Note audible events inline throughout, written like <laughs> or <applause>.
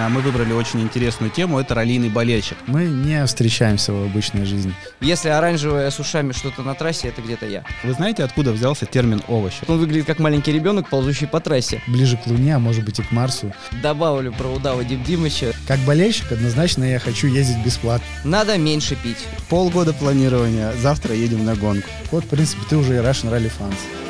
а, мы выбрали очень интересную тему, это раллийный болельщик. Мы не встречаемся в обычной жизни. Если оранжевое с ушами что-то на трассе, это где-то я. Вы знаете, откуда взялся термин овощ? Он выглядит как маленький ребенок, ползущий по трассе. Ближе к Луне, а может быть и к Марсу. Добавлю про удава Дим Димыча. Как болельщик, однозначно я хочу ездить бесплатно. Надо меньше пить. Полгода планирования, завтра едем на гонку. Вот, в принципе, ты уже и Russian Rally Fans.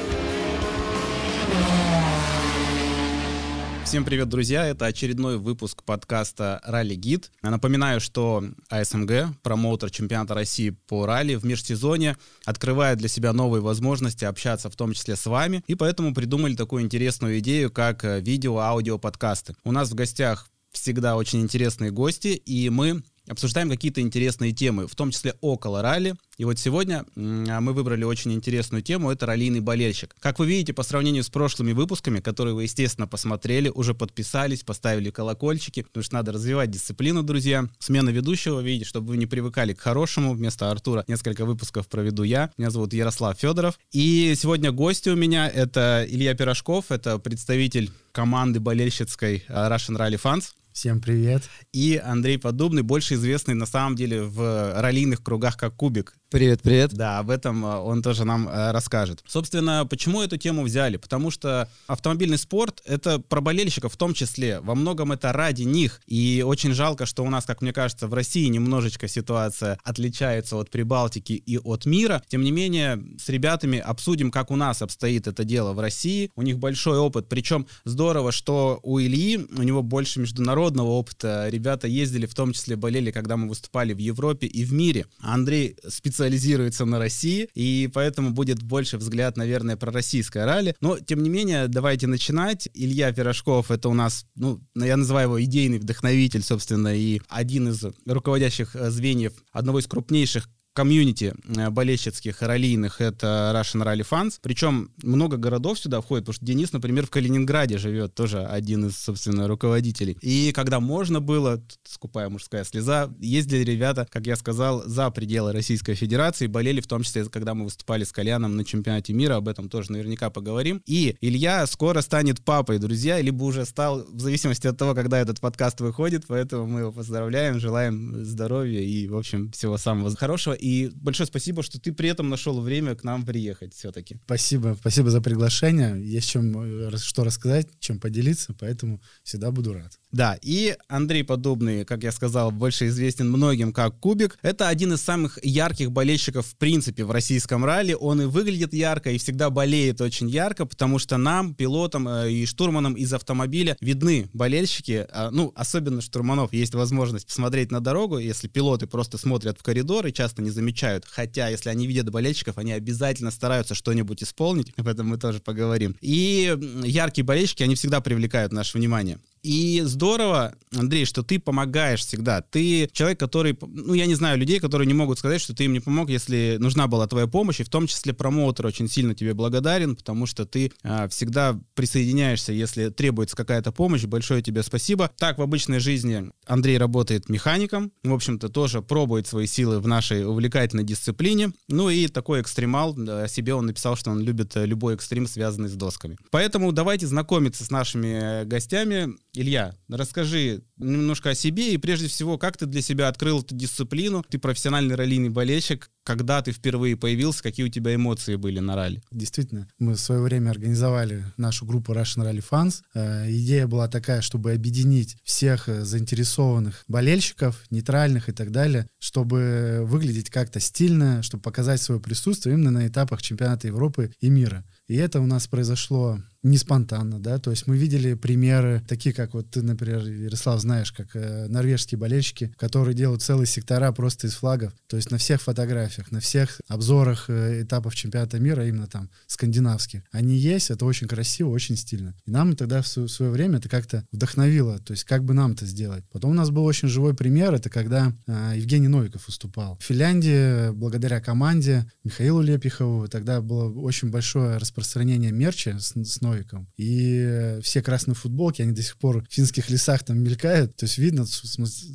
Всем привет, друзья! Это очередной выпуск подкаста «Ралли Гид». Напоминаю, что АСМГ, промоутер чемпионата России по ралли в межсезоне, открывает для себя новые возможности общаться в том числе с вами, и поэтому придумали такую интересную идею, как видео, аудио, подкасты. У нас в гостях всегда очень интересные гости, и мы обсуждаем какие-то интересные темы, в том числе около ралли. И вот сегодня мы выбрали очень интересную тему, это раллийный болельщик. Как вы видите, по сравнению с прошлыми выпусками, которые вы, естественно, посмотрели, уже подписались, поставили колокольчики, потому что надо развивать дисциплину, друзья. Смена ведущего, видите, чтобы вы не привыкали к хорошему. Вместо Артура несколько выпусков проведу я. Меня зовут Ярослав Федоров. И сегодня гости у меня это Илья Пирожков, это представитель команды болельщицкой Russian Rally Fans. Всем привет. И Андрей Подобный, больше известный на самом деле в раллийных кругах как Кубик. Привет, привет. Да, об этом э, он тоже нам э, расскажет. Собственно, почему эту тему взяли? Потому что автомобильный спорт — это про болельщиков в том числе. Во многом это ради них. И очень жалко, что у нас, как мне кажется, в России немножечко ситуация отличается от Прибалтики и от мира. Тем не менее, с ребятами обсудим, как у нас обстоит это дело в России. У них большой опыт. Причем здорово, что у Ильи, у него больше международного опыта. Ребята ездили, в том числе болели, когда мы выступали в Европе и в мире. Андрей специалист специализируется на России, и поэтому будет больше взгляд, наверное, про российское ралли. Но, тем не менее, давайте начинать. Илья Пирожков — это у нас, ну, я называю его идейный вдохновитель, собственно, и один из руководящих э, звеньев одного из крупнейших комьюнити э, болельщицких раллийных — это Russian Rally Fans. Причем много городов сюда входит, потому что Денис, например, в Калининграде живет, тоже один из, собственно, руководителей. И когда можно было, скупая мужская слеза, ездили ребята, как я сказал, за пределы Российской Федерации, болели в том числе, когда мы выступали с Коляном на чемпионате мира, об этом тоже наверняка поговорим. И Илья скоро станет папой, друзья, либо уже стал, в зависимости от того, когда этот подкаст выходит, поэтому мы его поздравляем, желаем здоровья и, в общем, всего самого хорошего. И большое спасибо, что ты при этом нашел время к нам приехать все-таки. Спасибо, спасибо за приглашение. Есть чем э, что рассказать, чем поделиться, поэтому всегда буду рад. Да, и Андрей Подобный, как я сказал, больше известен многим как Кубик. Это один из самых ярких болельщиков в принципе в российском ралли. Он и выглядит ярко, и всегда болеет очень ярко, потому что нам, пилотам э, и штурманам из автомобиля видны болельщики. А, ну, особенно штурманов есть возможность посмотреть на дорогу, если пилоты просто смотрят в коридор и часто не замечают. Хотя, если они видят болельщиков, они обязательно стараются что-нибудь исполнить. Об этом мы тоже поговорим. И яркие болельщики, они всегда привлекают наше внимание. И здорово, Андрей, что ты помогаешь всегда. Ты человек, который, ну, я не знаю людей, которые не могут сказать, что ты им не помог, если нужна была твоя помощь, и в том числе промоутер очень сильно тебе благодарен, потому что ты а, всегда присоединяешься, если требуется какая-то помощь. Большое тебе спасибо. Так, в обычной жизни Андрей работает механиком, в общем-то, тоже пробует свои силы в нашей увлекательной дисциплине. Ну и такой экстремал, о себе он написал, что он любит э, любой экстрим, связанный с досками. Поэтому давайте знакомиться с нашими гостями. Илья, расскажи немножко о себе и прежде всего, как ты для себя открыл эту дисциплину? Ты профессиональный раллийный болельщик. Когда ты впервые появился, какие у тебя эмоции были на ралли? Действительно, мы в свое время организовали нашу группу Russian Rally Fans. Э, идея была такая, чтобы объединить всех э, заинтересованных болельщиков, нейтральных и так далее, чтобы выглядеть как-то стильно, чтобы показать свое присутствие именно на этапах чемпионата Европы и мира. И это у нас произошло не спонтанно, да, то есть мы видели примеры, такие как вот ты, например, Ярослав, знаешь, как э, норвежские болельщики, которые делают целые сектора просто из флагов, то есть на всех фотографиях, на всех обзорах э, этапов чемпионата мира, именно там скандинавских, они есть, это очень красиво, очень стильно. И нам тогда в свое время это как-то вдохновило, то есть как бы нам это сделать. Потом у нас был очень живой пример, это когда э, Евгений Новиков выступал. В Финляндии, благодаря команде Михаилу Лепихову, тогда было очень большое распространение мерча с, с Новиком. И все красные футболки, они до сих пор в финских лесах там мелькают, выступают, то есть видно,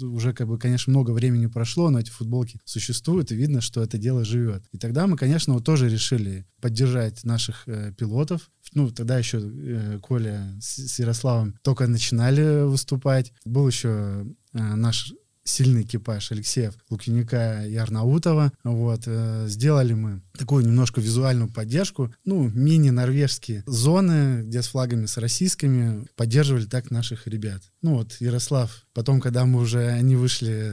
уже как бы, конечно, много времени прошло, но эти футболки существуют, и видно, что это дело живет. И тогда мы, конечно, вот тоже решили поддержать наших э, пилотов. Ну, тогда еще э, Коля с, с Ярославом только начинали выступать. Был еще э, наш сильный экипаж Алексеев, Лукиника и Арнаутова. Вот, э, сделали мы такую немножко визуальную поддержку. Ну, мини-норвежские зоны, где с флагами с российскими, поддерживали так наших ребят. Ну вот, Ярослав, потом, когда мы уже, они вышли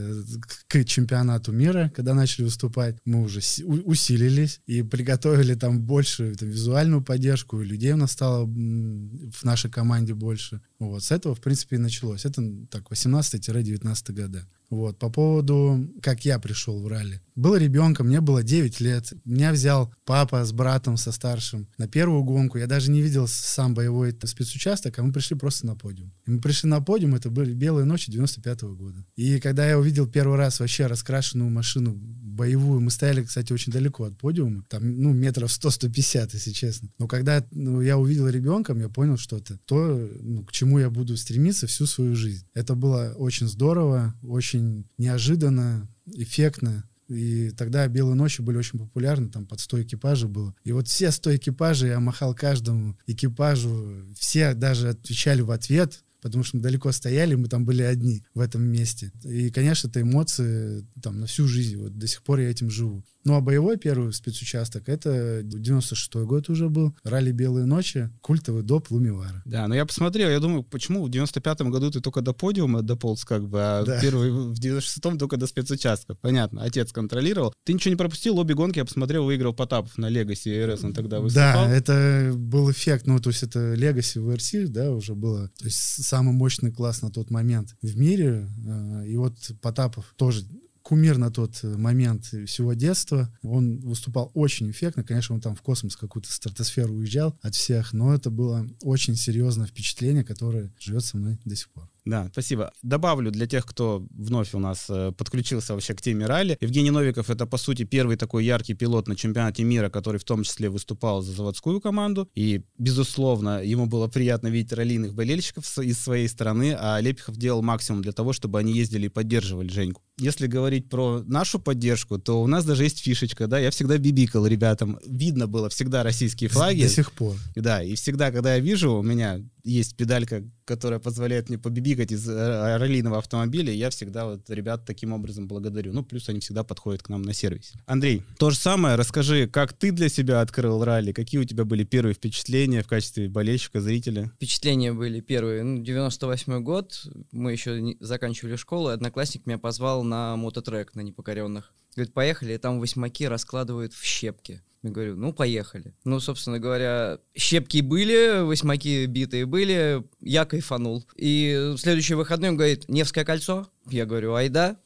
к чемпионату мира, когда начали выступать, мы уже усилились и приготовили там больше там, визуальную поддержку, и людей у нас стало в нашей команде больше. Вот, с этого, в принципе, и началось. Это так, 18-19 года. Вот, по поводу, как я пришел в ралли. Был ребенком, мне было 9 лет. Меня взял папа с братом, со старшим на первую гонку. Я даже не видел сам боевой спецучасток, а мы пришли просто на подиум. И мы пришли на подиум, это были белые ночи 95 -го года. И когда я увидел первый раз вообще раскрашенную машину боевую, мы стояли, кстати, очень далеко от подиума, там, ну, метров 100-150, если честно. Но когда ну, я увидел ребенком, я понял, что это то, ну, к чему я буду стремиться всю свою жизнь. Это было очень здорово, очень неожиданно, эффектно. И тогда «Белые ночи» были очень популярны, там под 100 экипажей было. И вот все 100 экипажей я махал каждому экипажу, все даже отвечали в ответ, потому что мы далеко стояли, мы там были одни в этом месте. И, конечно, это эмоции там на всю жизнь, вот до сих пор я этим живу. Ну, а боевой первый спецучасток, это 96-й год уже был, ралли «Белые ночи», культовый доп Лумивара. Да, но я посмотрел, я думаю, почему в 95-м году ты только до подиума дополз, как бы, а да. первый в 96-м только до спецучастка. Понятно, отец контролировал. Ты ничего не пропустил, обе гонки я посмотрел, выиграл Потапов на Legacy и РС, он тогда выступал. Да, это был эффект, ну, то есть это Legacy в RC, да, уже было, то есть самый мощный класс на тот момент в мире, э, и вот Потапов тоже кумир на тот э, момент всего детства. Он выступал очень эффектно. Конечно, он там в космос какую-то стратосферу уезжал от всех, но это было очень серьезное впечатление, которое живет со мной до сих пор. Да, спасибо. Добавлю для тех, кто вновь у нас э, подключился вообще к теме ралли. Евгений Новиков — это, по сути, первый такой яркий пилот на чемпионате мира, который в том числе выступал за заводскую команду. И, безусловно, ему было приятно видеть раллийных болельщиков из своей стороны, а Лепихов делал максимум для того, чтобы они ездили и поддерживали Женьку. Если говорить про нашу поддержку, то у нас даже есть фишечка, да, я всегда бибикал ребятам. Видно было всегда российские флаги. До сих пор. Да, и всегда, когда я вижу, у меня есть педалька, которая позволяет мне побибикать из э, раллийного автомобиля, я всегда вот ребят таким образом благодарю. Ну, плюс они всегда подходят к нам на сервисе. Андрей, то же самое, расскажи, как ты для себя открыл ралли, какие у тебя были первые впечатления в качестве болельщика, зрителя? Впечатления были первые, ну, 98 год, мы еще заканчивали школу, и одноклассник меня позвал на мототрек на непокоренных. Говорит, поехали, и там восьмаки раскладывают в щепки. Я говорю, ну, поехали. Ну, собственно говоря, щепки были, восьмаки битые были, я кайфанул. И в следующий выходной он говорит, Невское кольцо? Я говорю, айда.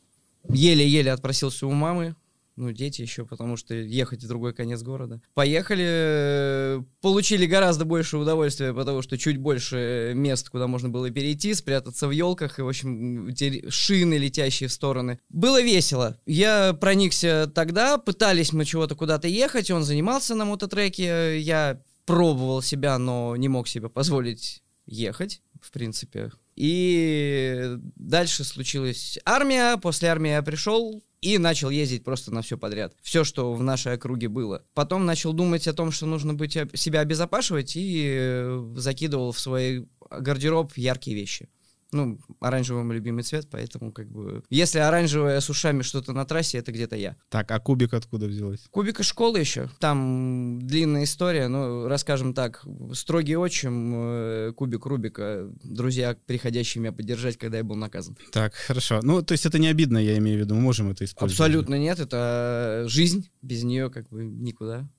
Еле-еле отпросился у мамы, ну, дети еще, потому что ехать в другой конец города. Поехали, э, получили гораздо больше удовольствия, потому что чуть больше мест, куда можно было перейти, спрятаться в елках и, в общем, шины, летящие в стороны. Было весело. Я проникся тогда, пытались мы чего-то куда-то ехать, он занимался на мототреке, я пробовал себя, но не мог себе позволить ехать, в принципе. И дальше случилась армия, после армии я пришел, и начал ездить просто на все подряд. Все, что в нашей округе было. Потом начал думать о том, что нужно быть, себя обезопашивать, и э, закидывал в свой гардероб яркие вещи. Ну, оранжевый мой любимый цвет, поэтому как бы... Если оранжевое с ушами что-то на трассе, это где-то я. Так, а кубик откуда взялась? Кубик из школы еще. Там длинная история, но расскажем так. Строгий отчим, э, кубик Рубика, друзья, приходящие меня поддержать, когда я был наказан. Так, хорошо. Ну, то есть это не обидно, я имею в виду, мы можем это использовать? Абсолютно нет, это жизнь, без нее как бы никуда.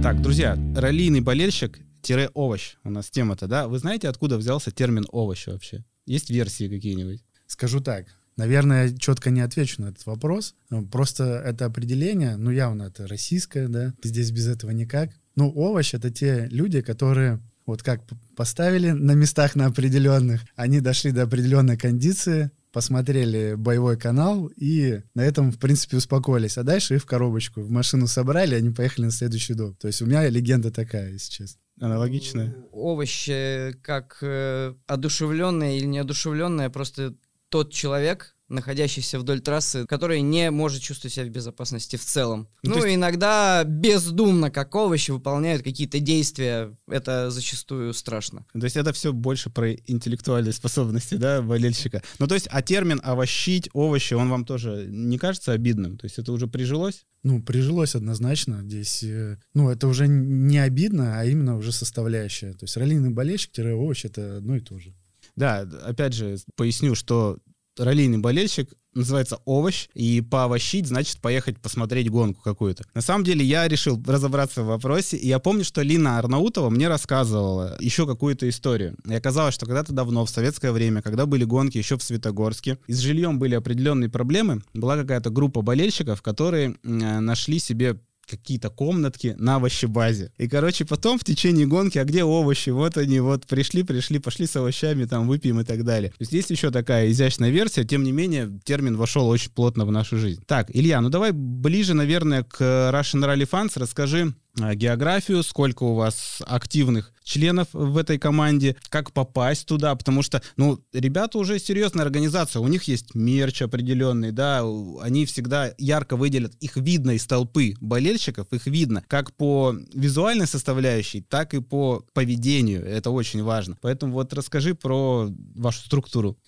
Так, друзья, раллийный болельщик-овощ у нас тема-то, да? Вы знаете, откуда взялся термин овощ вообще? Есть версии какие-нибудь? Скажу так. Наверное, четко не отвечу на этот вопрос. Ну, просто это определение, ну, явно это российское, да, здесь без этого никак. Ну, овощ — это те люди, которые вот как поставили на местах на определенных, они дошли до определенной кондиции, посмотрели боевой канал и на этом, в принципе, успокоились. А дальше их в коробочку, в машину собрали, они поехали на следующий дом. То есть у меня легенда такая, если честно. Аналогичная. Овощи как э, одушевленные или неодушевленные, просто тот человек, находящийся вдоль трассы, который не может чувствовать себя в безопасности в целом. Ну, ну есть... иногда бездумно, как овощи, выполняют какие-то действия. Это зачастую страшно. То есть это все больше про интеллектуальные способности, да, болельщика. Ну, то есть, а термин «овощить», «овощи», он вам тоже не кажется обидным? То есть это уже прижилось? Ну, прижилось однозначно. Здесь, э, ну, это уже не обидно, а именно уже составляющая. То есть раллийный болельщик-овощ — это одно и то же. Да, опять же, поясню, что раллийный болельщик называется овощ, и поовощить значит поехать посмотреть гонку какую-то. На самом деле я решил разобраться в вопросе, и я помню, что Лина Арнаутова мне рассказывала еще какую-то историю. И оказалось, что когда-то давно, в советское время, когда были гонки еще в Светогорске, и с жильем были определенные проблемы, была какая-то группа болельщиков, которые нашли себе какие-то комнатки на овощебазе. И, короче, потом в течение гонки, а где овощи? Вот они, вот пришли, пришли, пошли с овощами, там, выпьем и так далее. То есть есть еще такая изящная версия, тем не менее, термин вошел очень плотно в нашу жизнь. Так, Илья, ну давай ближе, наверное, к Russian Rally Fans расскажи, географию, сколько у вас активных членов в этой команде, как попасть туда, потому что, ну, ребята уже серьезная организация, у них есть мерч определенный, да, они всегда ярко выделят, их видно из толпы болельщиков, их видно как по визуальной составляющей, так и по поведению, это очень важно. Поэтому вот расскажи про вашу структуру.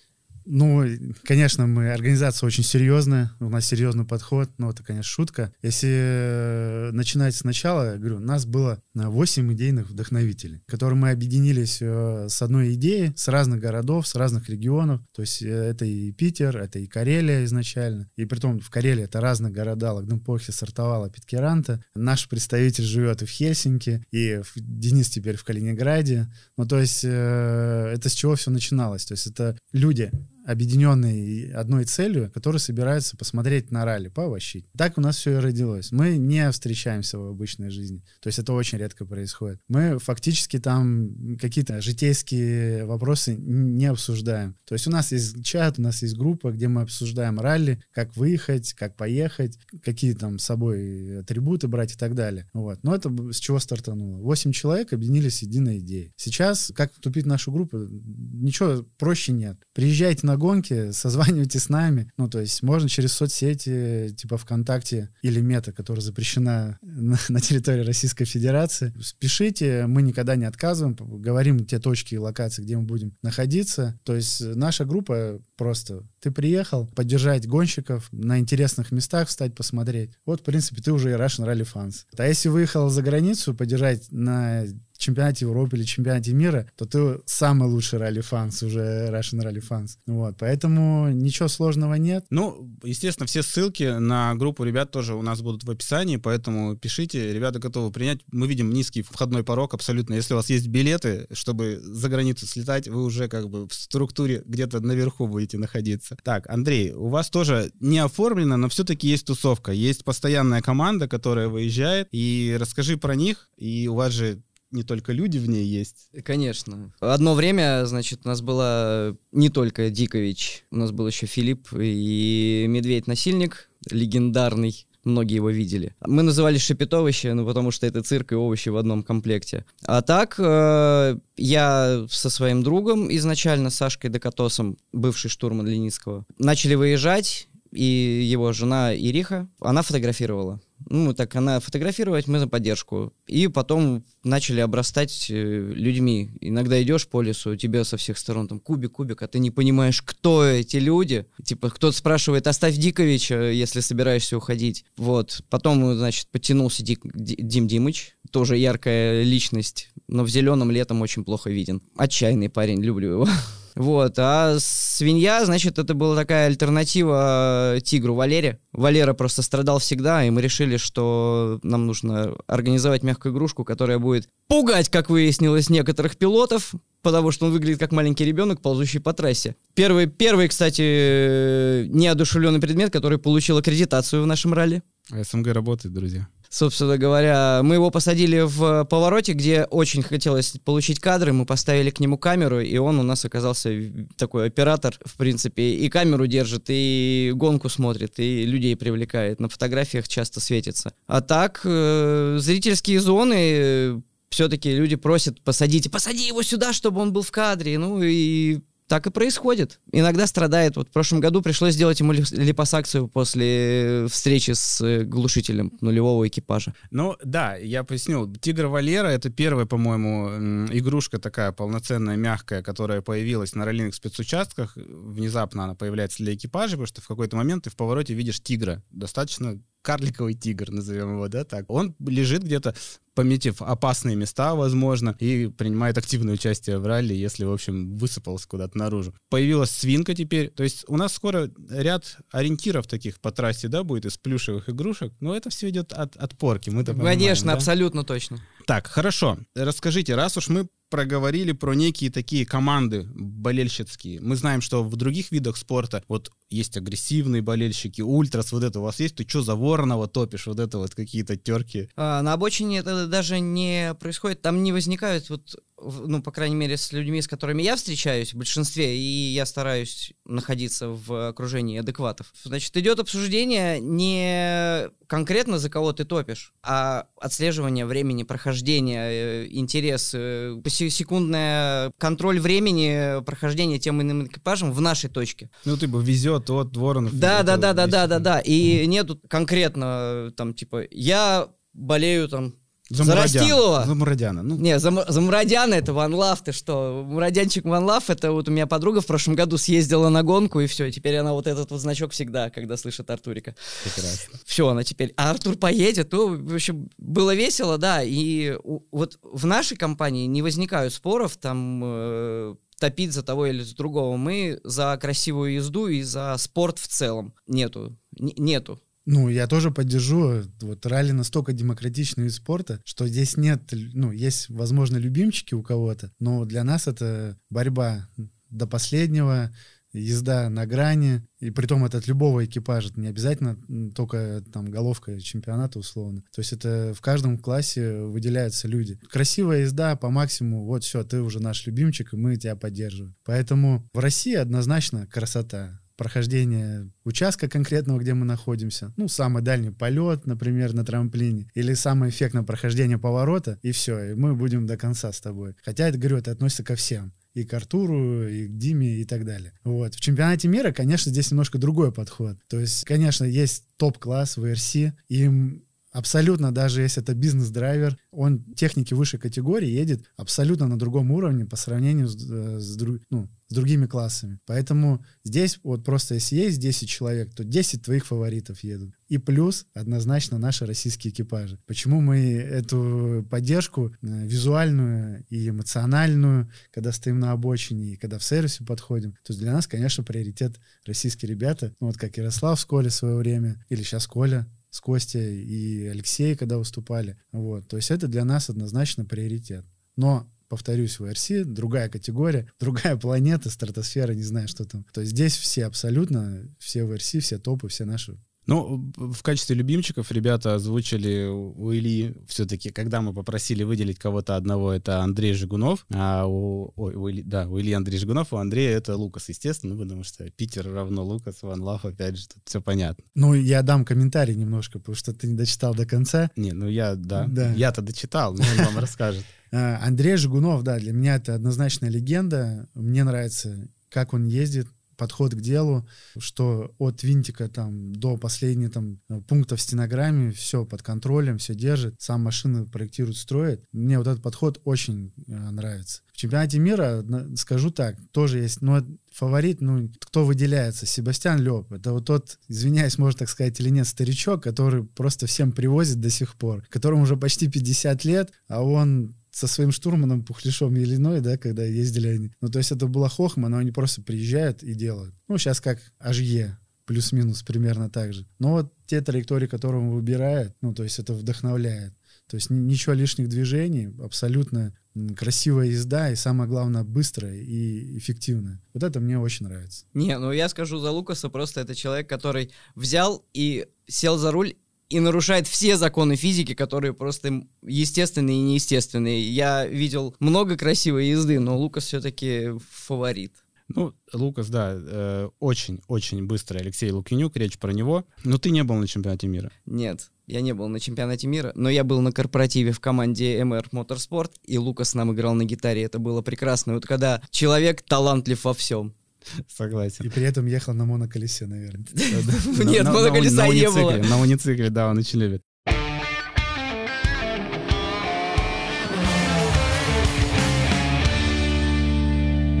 Ну, конечно, мы организация очень серьезная, у нас серьезный подход, но это, конечно, шутка. Если э, начинать сначала, я говорю, у нас было 8 идейных вдохновителей, которые мы объединились э, с одной идеей, с разных городов, с разных регионов. То есть э, это и Питер, это и Карелия изначально. И при том в Карелии это разные города, Лагденпохе, Сартовала, Питкеранта. Наш представитель живет и в Хельсинки, и Денис теперь в Калининграде. Ну, то есть это с чего все начиналось? То есть это люди, объединенный одной целью, которые собираются посмотреть на ралли, поовощить. Так у нас все и родилось. Мы не встречаемся в обычной жизни. То есть это очень редко происходит. Мы фактически там какие-то житейские вопросы не обсуждаем. То есть у нас есть чат, у нас есть группа, где мы обсуждаем ралли, как выехать, как поехать, какие там с собой атрибуты брать и так далее. Вот. Но это с чего стартануло? Восемь человек объединились единой идеей. Сейчас, как вступить в нашу группу, ничего проще нет. Приезжайте на на гонке, созванивайтесь с нами. Ну, то есть можно через соцсети, типа ВКонтакте или Мета, которая запрещена на, <laughs> на территории Российской Федерации. Спешите, мы никогда не отказываем, говорим те точки и локации, где мы будем находиться. То есть наша группа просто ты приехал поддержать гонщиков на интересных местах, встать посмотреть. Вот, в принципе, ты уже и Russian Rally Fans. А если выехал за границу поддержать на чемпионате Европы или чемпионате мира, то ты самый лучший ралли-фанс, уже Russian Rally Fans. Вот, поэтому ничего сложного нет. Ну, естественно, все ссылки на группу ребят тоже у нас будут в описании, поэтому пишите, ребята готовы принять. Мы видим низкий входной порог абсолютно. Если у вас есть билеты, чтобы за границу слетать, вы уже как бы в структуре где-то наверху будете находиться. Так, Андрей, у вас тоже не оформлено, но все-таки есть тусовка, есть постоянная команда, которая выезжает, и расскажи про них, и у вас же не только люди в ней есть. Конечно. Одно время, значит, у нас было не только Дикович, у нас был еще Филипп и Медведь-насильник, легендарный многие его видели. Мы называли шепетовище, ну, потому что это цирк и овощи в одном комплекте. А так, э, я со своим другом изначально, Сашкой Декатосом, бывший штурман Леницкого, начали выезжать, и его жена Ириха, она фотографировала. Ну, так она фотографировать, мы за поддержку. И потом начали обрастать э, людьми. Иногда идешь по лесу, у тебя со всех сторон там кубик, кубик, а ты не понимаешь, кто эти люди. Типа, кто-то спрашивает, оставь Диковича, если собираешься уходить. Вот. Потом, значит, подтянулся Дик, Дим Димыч, тоже яркая личность, но в зеленом летом очень плохо виден. Отчаянный парень, люблю его. <laughs> Вот. А свинья, значит, это была такая альтернатива э, тигру Валере. Валера просто страдал всегда, и мы решили, что нам нужно организовать мягкую игрушку, которая будет пугать, как выяснилось, некоторых пилотов, потому что он выглядит как маленький ребенок, ползущий по трассе. Первый, первый кстати, э, неодушевленный предмет, который получил аккредитацию в нашем ралли. СМГ работает, друзья. Собственно говоря, мы его посадили в повороте, где очень хотелось получить кадры, мы поставили к нему камеру, и он у нас оказался такой оператор, в принципе, и камеру держит, и гонку смотрит, и людей привлекает. На фотографиях часто светится. А так, э, зрительские зоны все-таки люди просят, посадите, посади его сюда, чтобы он был в кадре. Ну и так и происходит. Иногда страдает. Вот в прошлом году пришлось сделать ему липосакцию после встречи с э, глушителем нулевого экипажа. Ну да, я пояснил. Тигр Валера — это первая, по-моему, игрушка такая полноценная, мягкая, которая появилась на раллиных спецучастках. Внезапно она появляется для экипажа, потому что в какой-то момент ты в повороте видишь тигра. Достаточно карликовый тигр, назовем его, да, так. Он лежит где-то, пометив опасные места, возможно, и принимает активное участие в ралли, если, в общем, высыпался куда-то наружу. Появилась свинка теперь, то есть у нас скоро ряд ориентиров таких по трассе, да, будет из плюшевых игрушек, но это все идет от, от порки, мы-то Конечно, да? абсолютно точно. Так, хорошо. Расскажите, раз уж мы проговорили про некие такие команды болельщицкие. Мы знаем, что в других видах спорта вот есть агрессивные болельщики, ультрас, вот это у вас есть, ты что за Воронова топишь, вот это вот какие-то терки? А, на обочине это даже не происходит, там не возникают вот ну, по крайней мере, с людьми, с которыми я встречаюсь в большинстве, и я стараюсь находиться в окружении адекватов. Значит, идет обсуждение не конкретно за кого ты топишь, а отслеживание времени прохождения, э, интерес, э, секундный контроль времени прохождения тем иным экипажем в нашей точке. Ну, типа, везет от Воронов. Да, да, да, да, да, да, да. И нету конкретно там, типа, я болею там за, за Растилова. За Мурадяна. Ну. Не, за, за Мурадяна это Ван Лав, ты что? Мурадянчик Ван Лав, это вот у меня подруга в прошлом году съездила на гонку, и все, теперь она вот этот вот значок всегда, когда слышит Артурика. Прекрасно. Все, она теперь, а Артур поедет, ну, в общем, было весело, да, и вот в нашей компании не возникают споров, там, э, топить за того или за другого. Мы за красивую езду и за спорт в целом. Нету. Н- нету. Ну, я тоже поддержу. Вот ралли настолько демократичный вид спорта, что здесь нет, ну, есть, возможно, любимчики у кого-то, но для нас это борьба до последнего, езда на грани, и при том это от любого экипажа, это не обязательно только там головка чемпионата условно. То есть это в каждом классе выделяются люди. Красивая езда по максимуму, вот все, ты уже наш любимчик, и мы тебя поддерживаем. Поэтому в России однозначно красота прохождение участка конкретного, где мы находимся. Ну, самый дальний полет, например, на трамплине. Или самое эффектное прохождение поворота. И все, и мы будем до конца с тобой. Хотя это, говорю, это относится ко всем и к Артуру, и к Диме, и так далее. Вот. В чемпионате мира, конечно, здесь немножко другой подход. То есть, конечно, есть топ-класс в ВРС, им Абсолютно, даже если это бизнес-драйвер, он техники высшей категории едет абсолютно на другом уровне по сравнению с, э, с, ну, с другими классами. Поэтому здесь вот просто если есть 10 человек, то 10 твоих фаворитов едут. И плюс однозначно наши российские экипажи. Почему мы эту поддержку э, визуальную и эмоциональную, когда стоим на обочине и когда в сервисе подходим, то для нас, конечно, приоритет российские ребята. Ну, вот как Ярослав в Коле в свое время, или сейчас Коля с Костей и Алексеем, когда выступали. Вот. То есть это для нас однозначно приоритет. Но повторюсь, в РС другая категория, <laughs> другая планета, стратосфера, не знаю, что там. То есть здесь все абсолютно, все в РС, все топы, все наши ну, в качестве любимчиков ребята озвучили у Ильи все-таки, когда мы попросили выделить кого-то одного, это Андрей Жигунов, а у, ой, у Ильи, да, у Ильи Андрей Жигунов, у Андрея это Лукас, естественно, потому что Питер равно Лукас, Ван Лав, опять же, тут все понятно. Ну, я дам комментарий немножко, потому что ты не дочитал до конца. Не, ну я, да, да. я-то дочитал, но он вам расскажет. <laughs> А, Андрей Жигунов, да, для меня это однозначная легенда. Мне нравится, как он ездит, подход к делу, что от винтика там до последнего там пункта в стенограмме все под контролем, все держит, сам машины проектирует, строит. Мне вот этот подход очень э, нравится. В чемпионате мира, скажу так, тоже есть, но фаворит, ну, кто выделяется? Себастьян Лёб. Это вот тот, извиняюсь, можно так сказать или нет, старичок, который просто всем привозит до сих пор, которому уже почти 50 лет, а он со своим штурманом Пухлешом Иллиной, да, когда ездили они. Ну, то есть это была хохма, но они просто приезжают и делают. Ну, сейчас как HE, плюс-минус примерно так же. Но вот те траектории, которые он выбирает, ну, то есть это вдохновляет. То есть ничего лишних движений, абсолютно красивая езда и самое главное быстрая и эффективная. Вот это мне очень нравится. Не, ну я скажу за Лукаса, просто это человек, который взял и сел за руль и нарушает все законы физики, которые просто естественные и неестественные. Я видел много красивой езды, но Лукас все-таки фаворит. Ну, Лукас, да, очень-очень э, быстрый Алексей Лукинюк, речь про него. Но ты не был на чемпионате мира. Нет, я не был на чемпионате мира, но я был на корпоративе в команде MR Motorsport, и Лукас нам играл на гитаре, это было прекрасно. Вот когда человек талантлив во всем. <laughs> Согласен. И при этом ехал на моноколесе, наверное. <laughs> Нет, моноколеса не было. На уницикле, да, он очень любит.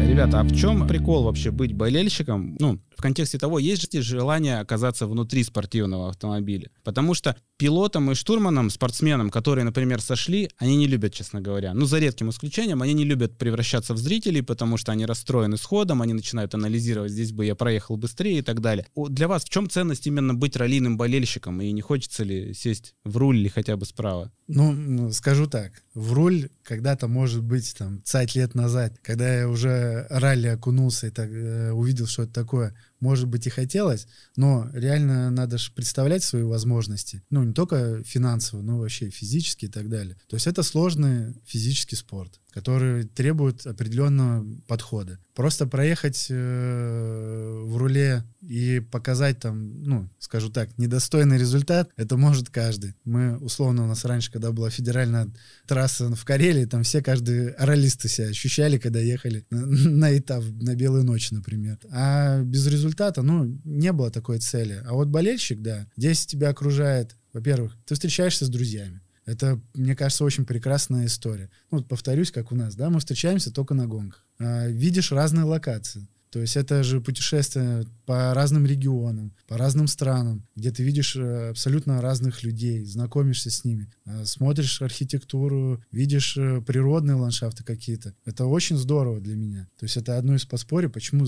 Ребята, а в чем прикол вообще быть болельщиком? Ну, в контексте того, есть же желание оказаться внутри спортивного автомобиля. Потому что пилотам и штурманам, спортсменам, которые, например, сошли, они не любят, честно говоря. Ну, за редким исключением, они не любят превращаться в зрителей, потому что они расстроены сходом, они начинают анализировать, здесь бы я проехал быстрее и так далее. Для вас в чем ценность именно быть раллийным болельщиком? И не хочется ли сесть в руль или хотя бы справа? Ну, ну скажу так, в руль когда-то, может быть, там, 5 лет назад, когда я уже ралли окунулся и так, э, увидел, что это такое, может быть, и хотелось, но реально надо же представлять свои возможности. Ну, не только финансово, но вообще физически и так далее. То есть это сложный физический спорт, который требует определенного подхода. Просто проехать э, в руле и показать там, ну, скажу так, недостойный результат, это может каждый. Мы, условно, у нас раньше, когда была федеральная трасса в Карелии, там все, каждый оралисты себя ощущали, когда ехали на, на этап, на Белую ночь, например. А без результата, ну, не было такой цели. А вот болельщик, да, здесь тебя окружает, во-первых, ты встречаешься с друзьями, это, мне кажется, очень прекрасная история. Ну, вот повторюсь, как у нас, да, мы встречаемся только на гонках. А, видишь разные локации. То есть это же путешествие по разным регионам, по разным странам, где ты видишь э, абсолютно разных людей, знакомишься с ними, э, смотришь архитектуру, видишь э, природные ландшафты какие-то. Это очень здорово для меня. То есть это одно из подспорий, почему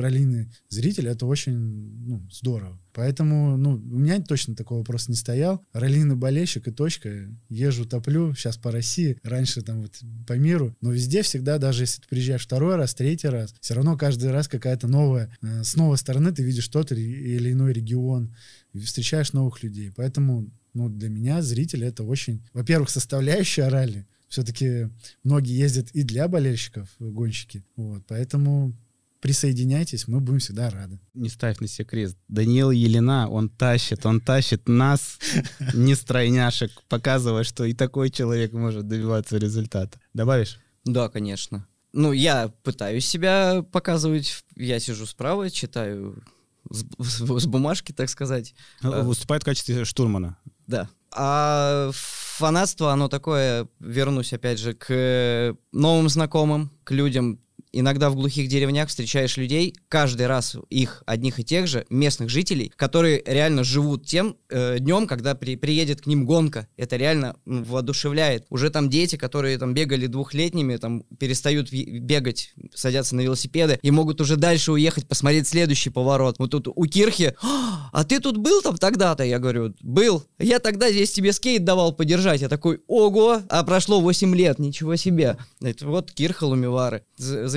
раллийный зритель — это очень ну, здорово. Поэтому, ну, у меня точно такого вопроса не стоял. Раллийный болельщик и точка. Езжу, топлю, сейчас по России, раньше там вот по миру. Но везде всегда, даже если ты приезжаешь второй раз, третий раз, все равно каждый раз какая-то новая, с новой стороны ты видишь тот или иной регион, встречаешь новых людей. Поэтому, ну, для меня зритель это очень, во-первых, составляющая ралли. Все-таки многие ездят и для болельщиков, гонщики. Вот, поэтому присоединяйтесь, мы будем всегда рады. Не ставь на себе крест. Даниил Елена, он тащит, он тащит нас, не стройняшек, показывая, что и такой человек может добиваться результата. Добавишь? Да, конечно. Ну, я пытаюсь себя показывать. Я сижу справа, читаю с, с бумажки, так сказать. Ну, э, выступает в качестве штурмана. Да. А фанатство, оно такое, вернусь опять же к новым знакомым, к людям, иногда в глухих деревнях встречаешь людей, каждый раз их одних и тех же, местных жителей, которые реально живут тем э, днем, когда при, приедет к ним гонка. Это реально ну, воодушевляет. Уже там дети, которые там бегали двухлетними, там перестают бегать, садятся на велосипеды и могут уже дальше уехать, посмотреть следующий поворот. Вот тут у Кирхи, а ты тут был там тогда-то? Я говорю, был. Я тогда здесь тебе скейт давал подержать. Я такой, ого, а прошло 8 лет, ничего себе. Это вот Кирха Лумивары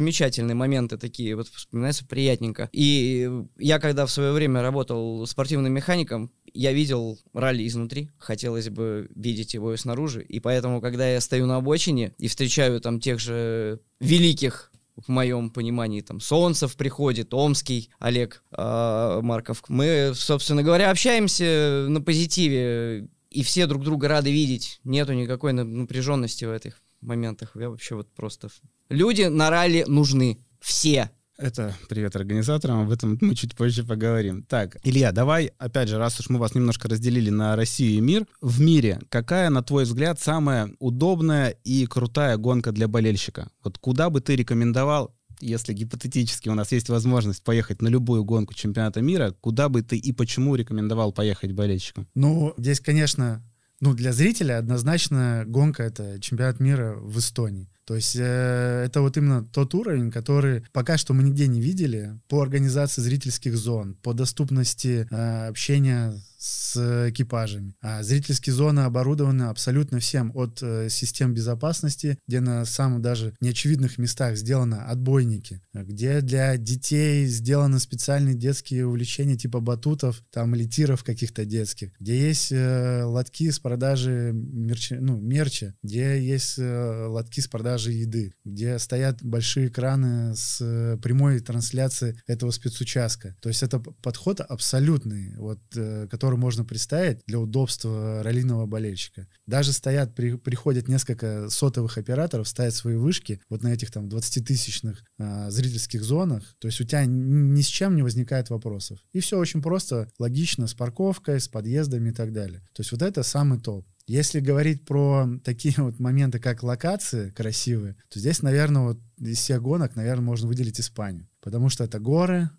замечательные моменты такие, вот вспоминается приятненько. И я, когда в свое время работал спортивным механиком, я видел ралли изнутри, хотелось бы видеть его и снаружи, и поэтому, когда я стою на обочине и встречаю там тех же великих в моем понимании, там, Солнцев приходит, Омский, Олег э, Марков. Мы, собственно говоря, общаемся на позитиве, и все друг друга рады видеть. Нету никакой напряженности в этих моментах. Я вообще вот просто... Люди на ралли нужны. Все. Это привет организаторам, об этом мы чуть позже поговорим. Так, Илья, давай, опять же, раз уж мы вас немножко разделили на Россию и мир, в мире какая, на твой взгляд, самая удобная и крутая гонка для болельщика? Вот куда бы ты рекомендовал, если гипотетически у нас есть возможность поехать на любую гонку чемпионата мира, куда бы ты и почему рекомендовал поехать болельщикам? Ну, здесь, конечно, ну, для зрителя однозначно гонка — это чемпионат мира в Эстонии. То есть э, это вот именно тот уровень, который пока что мы нигде не видели по организации зрительских зон, по доступности э, общения с экипажами. А зрительские зоны оборудованы абсолютно всем, от э, систем безопасности, где на самых даже неочевидных местах сделаны отбойники, где для детей сделаны специальные детские увлечения типа батутов, там или тиров каких-то детских, где есть э, лотки с продажи мерча, ну, мерча, где есть э, лотки с продажи еды, где стоят большие экраны с э, прямой трансляцией этого спецучастка. То есть это подход абсолютный, вот, э, который можно представить для удобства раллийного болельщика. Даже стоят, при, приходят несколько сотовых операторов, ставят свои вышки вот на этих там 20-тысячных э, зрительских зонах. То есть у тебя ни с чем не возникает вопросов. И все очень просто, логично, с парковкой, с подъездами и так далее. То есть вот это самый топ. Если говорить про такие вот моменты, как локации красивые, то здесь, наверное, вот из всех гонок, наверное, можно выделить Испанию. Потому что это горы,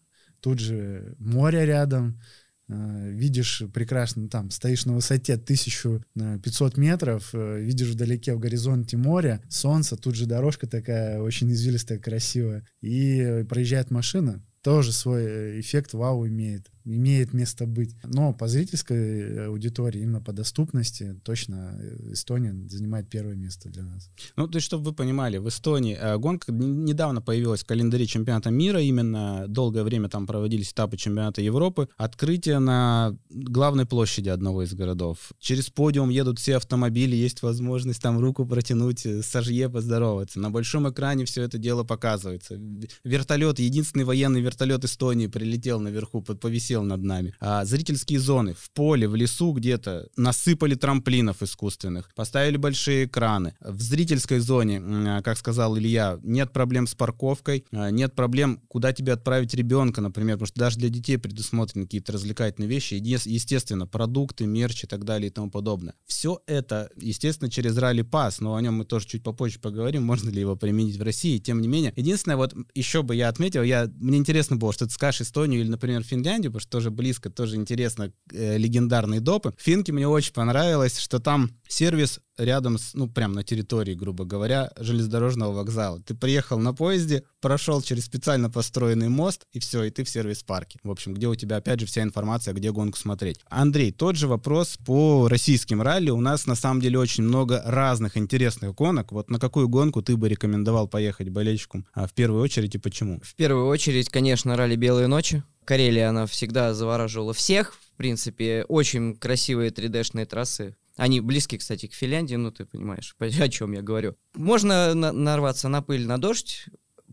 тут же море рядом, видишь прекрасно, там, стоишь на высоте 1500 метров, э, видишь вдалеке в горизонте море, солнце, тут же дорожка такая очень извилистая, красивая, и проезжает машина, тоже свой э, эффект вау имеет имеет место быть. Но по зрительской э, аудитории, именно по доступности, точно э, Эстония занимает первое место для нас. Ну, то есть, чтобы вы понимали, в Эстонии э, гонка недавно появилась в календаре чемпионата мира, именно долгое время там проводились этапы чемпионата Европы. Открытие на главной площади одного из городов. Через подиум едут все автомобили, есть возможность там руку протянуть, сожье поздороваться. На большом экране все это дело показывается. Вертолет, единственный военный вертолет Эстонии прилетел наверху, повисел пролетел над нами. А зрительские зоны в поле, в лесу где-то насыпали трамплинов искусственных, поставили большие экраны. В зрительской зоне, а, как сказал Илья, нет проблем с парковкой, а, нет проблем, куда тебе отправить ребенка, например, потому что даже для детей предусмотрены какие-то развлекательные вещи, естественно, продукты, мерч и так далее и тому подобное. Все это, естественно, через ралли пас, но о нем мы тоже чуть попозже поговорим, можно ли его применить в России, тем не менее. Единственное, вот еще бы я отметил, я, мне интересно было, что ты скажешь Эстонию или, например, Финляндию, потому что тоже близко, тоже интересно, э, легендарные допы. Финки мне очень понравилось, что там сервис рядом с, ну, прям на территории, грубо говоря, железнодорожного вокзала. Ты приехал на поезде, прошел через специально построенный мост, и все, и ты в сервис-парке. В общем, где у тебя, опять же, вся информация, где гонку смотреть. Андрей, тот же вопрос по российским ралли. У нас, на самом деле, очень много разных интересных гонок. Вот на какую гонку ты бы рекомендовал поехать болельщикам? А в первую очередь и почему? В первую очередь, конечно, ралли «Белые ночи». Карелия, она всегда завораживала всех. В принципе, очень красивые 3D-шные трассы. Они близки, кстати, к Финляндии, ну ты понимаешь, <laughs> о чем я говорю. Можно на нарваться на пыль, на дождь,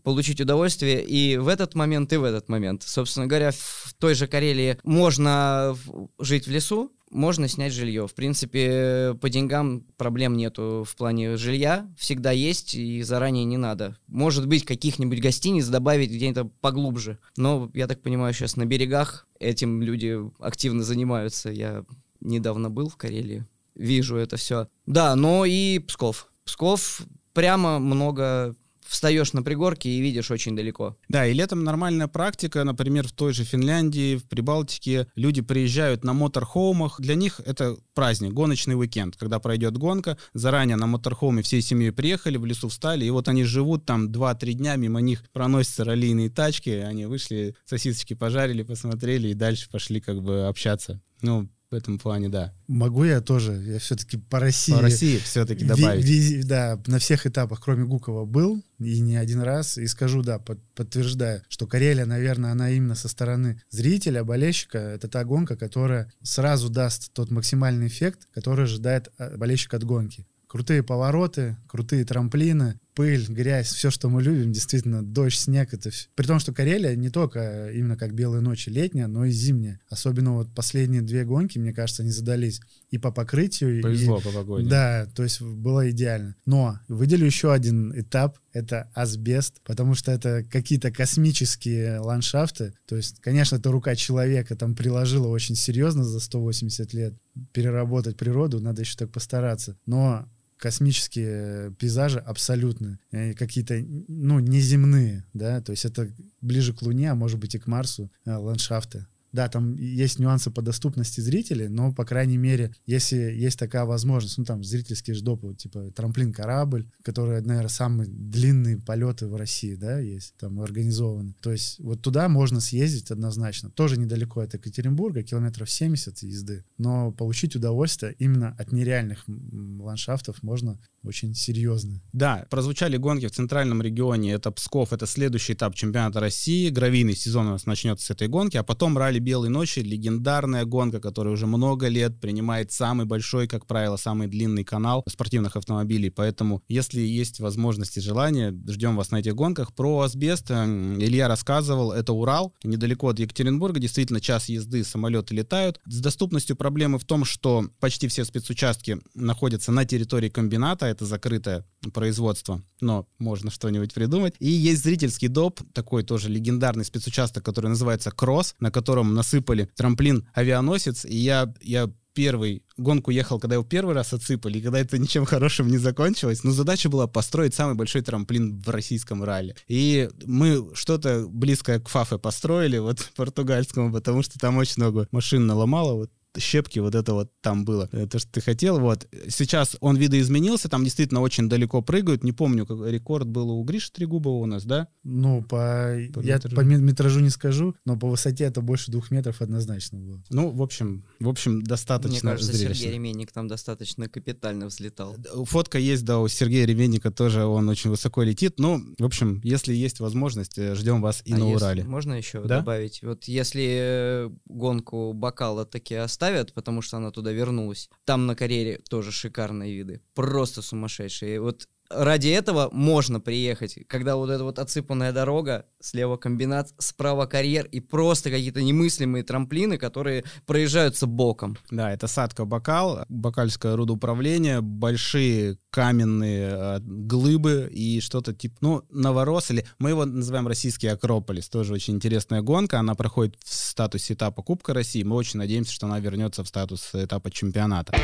получить удовольствие и в этот момент, и в этот момент. Собственно говоря, в той же Карелии можно жить в лесу, можно снять жилье. В принципе, по деньгам проблем нету в плане жилья. Всегда есть, и заранее не надо. Может быть, каких-нибудь гостиниц добавить где-то поглубже. Но, я так понимаю, сейчас на берегах этим люди активно занимаются. Я недавно был в Карелии, вижу это все. Да, но и Псков. Псков прямо много встаешь на пригорке и видишь очень далеко. Да, и летом нормальная практика, например, в той же Финляндии, в Прибалтике, люди приезжают на моторхоумах, для них это праздник, гоночный уикенд, когда пройдет гонка, заранее на моторхоуме всей семьей приехали, в лесу встали, и вот они живут там 2-3 дня, мимо них проносятся раллийные тачки, они вышли, сосисочки пожарили, посмотрели и дальше пошли как бы общаться. Ну, в этом плане, да. Могу я тоже, я все-таки по России. По России все-таки добавить. Ви, ви, да, на всех этапах, кроме Гукова, был, и не один раз, и скажу, да, под, подтверждаю, что Карелия, наверное, она именно со стороны зрителя, болельщика, это та гонка, которая сразу даст тот максимальный эффект, который ожидает а, болельщик от гонки. Крутые повороты, крутые трамплины, пыль, грязь, все, что мы любим, действительно, дождь, снег, это все. При том, что Карелия не только именно как белые ночи летняя, но и зимняя. Особенно вот последние две гонки, мне кажется, они задались и по покрытию. Повезло и, по погоде. Да, то есть было идеально. Но выделю еще один этап, это асбест, потому что это какие-то космические ландшафты. То есть, конечно, это рука человека там приложила очень серьезно за 180 лет переработать природу, надо еще так постараться. Но космические пейзажи абсолютно э, какие-то, ну, неземные, да, то есть это ближе к Луне, а может быть и к Марсу э, ландшафты. Да, там есть нюансы по доступности зрителей, но, по крайней мере, если есть такая возможность, ну, там, зрительские же допы, типа трамплин-корабль, который, наверное, самые длинные полеты в России, да, есть, там, организованы. То есть вот туда можно съездить однозначно. Тоже недалеко от Екатеринбурга, километров 70 езды, но получить удовольствие именно от нереальных ландшафтов можно очень серьезно. Да, прозвучали гонки в центральном регионе. Это Псков, это следующий этап чемпионата России. Гравийный сезон у нас начнется с этой гонки, а потом ралли Белой ночи, легендарная гонка, которая уже много лет принимает самый большой, как правило, самый длинный канал спортивных автомобилей. Поэтому, если есть возможность и желание, ждем вас на этих гонках. Про асбест Илья рассказывал, это Урал, недалеко от Екатеринбурга, действительно час езды, самолеты летают. С доступностью проблемы в том, что почти все спецучастки находятся на территории комбината, это закрытое производство, но можно что-нибудь придумать. И есть зрительский доп, такой тоже легендарный спецучасток, который называется Кросс, на котором насыпали трамплин авианосец, и я, я первый гонку ехал, когда его первый раз отсыпали, и когда это ничем хорошим не закончилось. Но задача была построить самый большой трамплин в российском ралли. И мы что-то близкое к Фафе построили, вот <laughs> португальскому, потому что там очень много машин наломало. Вот щепки, вот это вот там было, э, то, что ты хотел, вот. Сейчас он видоизменился, там действительно очень далеко прыгают, не помню, как рекорд был у Гриши Трегубова у нас, да? Ну, по, по я метражу. по метражу не скажу, но по высоте это больше двух метров однозначно было. Ну, в общем, в общем, достаточно Мне кажется, зрелищно. Сергей Ременник там достаточно капитально взлетал. Фотка есть, да, у Сергея Ременника тоже, он очень высоко летит, ну, в общем, если есть возможность, э, ждем вас и а на Урале. Можно еще да? добавить? Вот если гонку бокала таки оставить, ставят, потому что она туда вернулась. Там на карьере тоже шикарные виды. Просто сумасшедшие. Вот ради этого можно приехать, когда вот эта вот отсыпанная дорога, слева комбинат, справа карьер и просто какие-то немыслимые трамплины, которые проезжаются боком. Да, это садка Бокал, Бокальское рудоуправление, большие каменные э, глыбы и что-то типа, ну, Новорос, или мы его называем российский Акрополис, тоже очень интересная гонка, она проходит в статусе этапа Кубка России, мы очень надеемся, что она вернется в статус этапа чемпионата.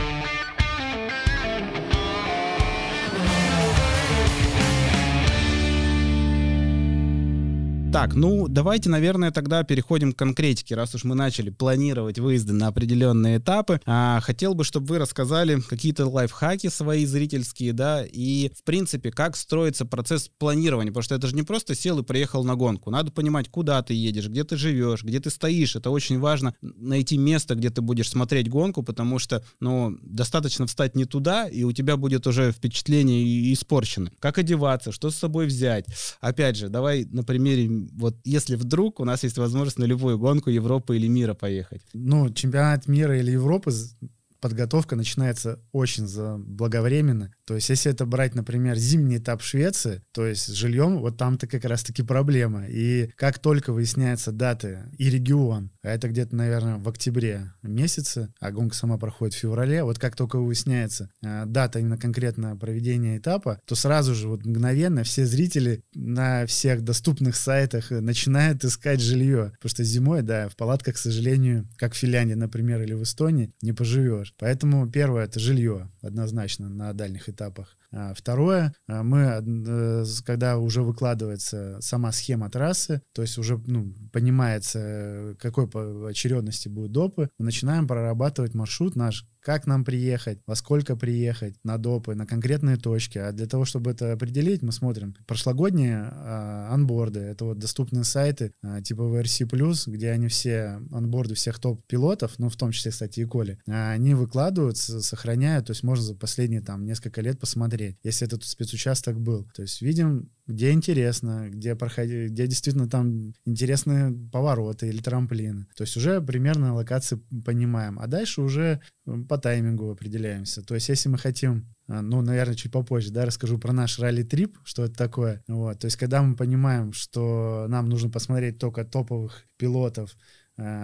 Так, ну давайте, наверное, тогда переходим к конкретике, раз уж мы начали планировать выезды на определенные этапы. А, хотел бы, чтобы вы рассказали какие-то лайфхаки свои зрительские, да, и, в принципе, как строится процесс планирования, потому что это же не просто сел и приехал на гонку. Надо понимать, куда ты едешь, где ты живешь, где ты стоишь. Это очень важно найти место, где ты будешь смотреть гонку, потому что, ну, достаточно встать не туда, и у тебя будет уже впечатление испорчено. Как одеваться, что с собой взять. Опять же, давай на примере вот если вдруг у нас есть возможность на любую гонку Европы или мира поехать? Ну, чемпионат мира или Европы подготовка начинается очень заблаговременно. То есть, если это брать, например, зимний этап Швеции, то есть с жильем, вот там-то как раз-таки проблема. И как только выясняются даты и регион, а это где-то, наверное, в октябре месяце, а гонка сама проходит в феврале, вот как только выясняется э, дата именно конкретно проведения этапа, то сразу же вот мгновенно все зрители на всех доступных сайтах начинают искать жилье. Потому что зимой, да, в палатках, к сожалению, как в Финляндии, например, или в Эстонии, не поживешь. Поэтому первое — это жилье, однозначно, на дальних этапах. А второе, а, мы, э, когда уже выкладывается сама схема трассы, то есть уже ну, понимается, какой по очередности будут допы, мы начинаем прорабатывать маршрут наш, как нам приехать, во сколько приехать на допы, на конкретные точки. А для того, чтобы это определить, мы смотрим прошлогодние а, анборды. Это вот доступные сайты типа VRC+, где они все, анборды всех топ-пилотов, ну, в том числе, кстати, и Коли, они выкладываются, сохраняют, то есть можно за последние там несколько лет посмотреть, если этот спецучасток был. То есть видим, где интересно, где, проходи, где действительно там интересные повороты или трамплины. То есть уже примерно локации понимаем. А дальше уже по таймингу определяемся. То есть если мы хотим а, ну, наверное, чуть попозже, да, расскажу про наш ралли-трип, что это такое. Вот, то есть, когда мы понимаем, что нам нужно посмотреть только топовых пилотов,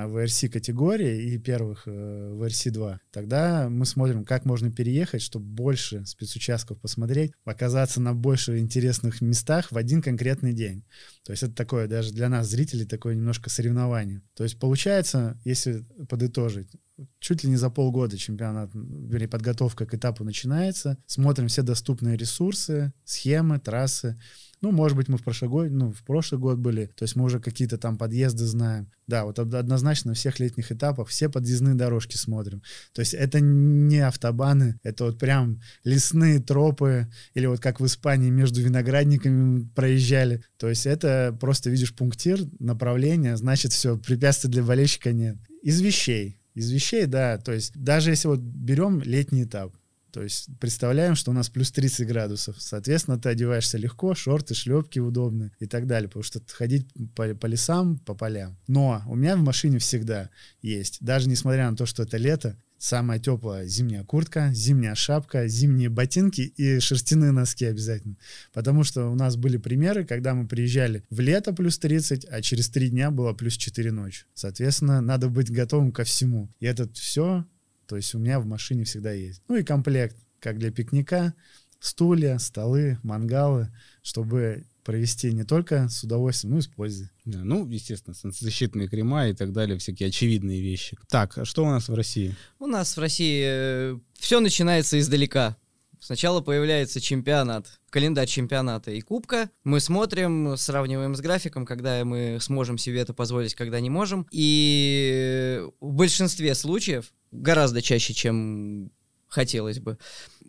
в RC категории и первых э, в RC 2, тогда мы смотрим, как можно переехать, чтобы больше спецучастков посмотреть, оказаться на больше интересных местах в один конкретный день. То есть это такое даже для нас, зрителей, такое немножко соревнование. То есть получается, если подытожить, чуть ли не за полгода чемпионат, вернее, подготовка к этапу начинается, смотрим все доступные ресурсы, схемы, трассы, Ну, может быть, мы в прошлый год, ну, в прошлый год были, то есть мы уже какие-то там подъезды знаем. Да, вот однозначно на всех летних этапах все подъездные дорожки смотрим. То есть это не автобаны, это вот прям лесные тропы, или вот как в Испании между виноградниками проезжали. То есть это просто видишь пунктир, направление, значит все, препятствий для болельщика нет. Из вещей. Из вещей, да, то есть даже если вот берем летний этап, то есть представляем, что у нас плюс 30 градусов. Соответственно, ты одеваешься легко, шорты, шлепки удобны и так далее, потому что ходить по, по лесам, по полям. Но у меня в машине всегда есть, даже несмотря на то, что это лето, самая теплая зимняя куртка, зимняя шапка, зимние ботинки и шерстяные носки обязательно. Потому что у нас были примеры, когда мы приезжали в лето плюс 30, а через три дня было плюс 4 ночи. Соответственно, надо быть готовым ко всему. И это все то есть у меня в машине всегда есть. Ну и комплект, как для пикника, стулья, столы, мангалы, чтобы провести не только с удовольствием, но и с пользой. Да, ну, естественно, защитные крема и так далее, всякие очевидные вещи. Так, а что у нас в России? У нас в России э, все начинается издалека. Сначала появляется чемпионат, календарь чемпионата и кубка. Мы смотрим, сравниваем с графиком, когда мы сможем себе это позволить, когда не можем. И в большинстве случаев, гораздо чаще, чем хотелось бы,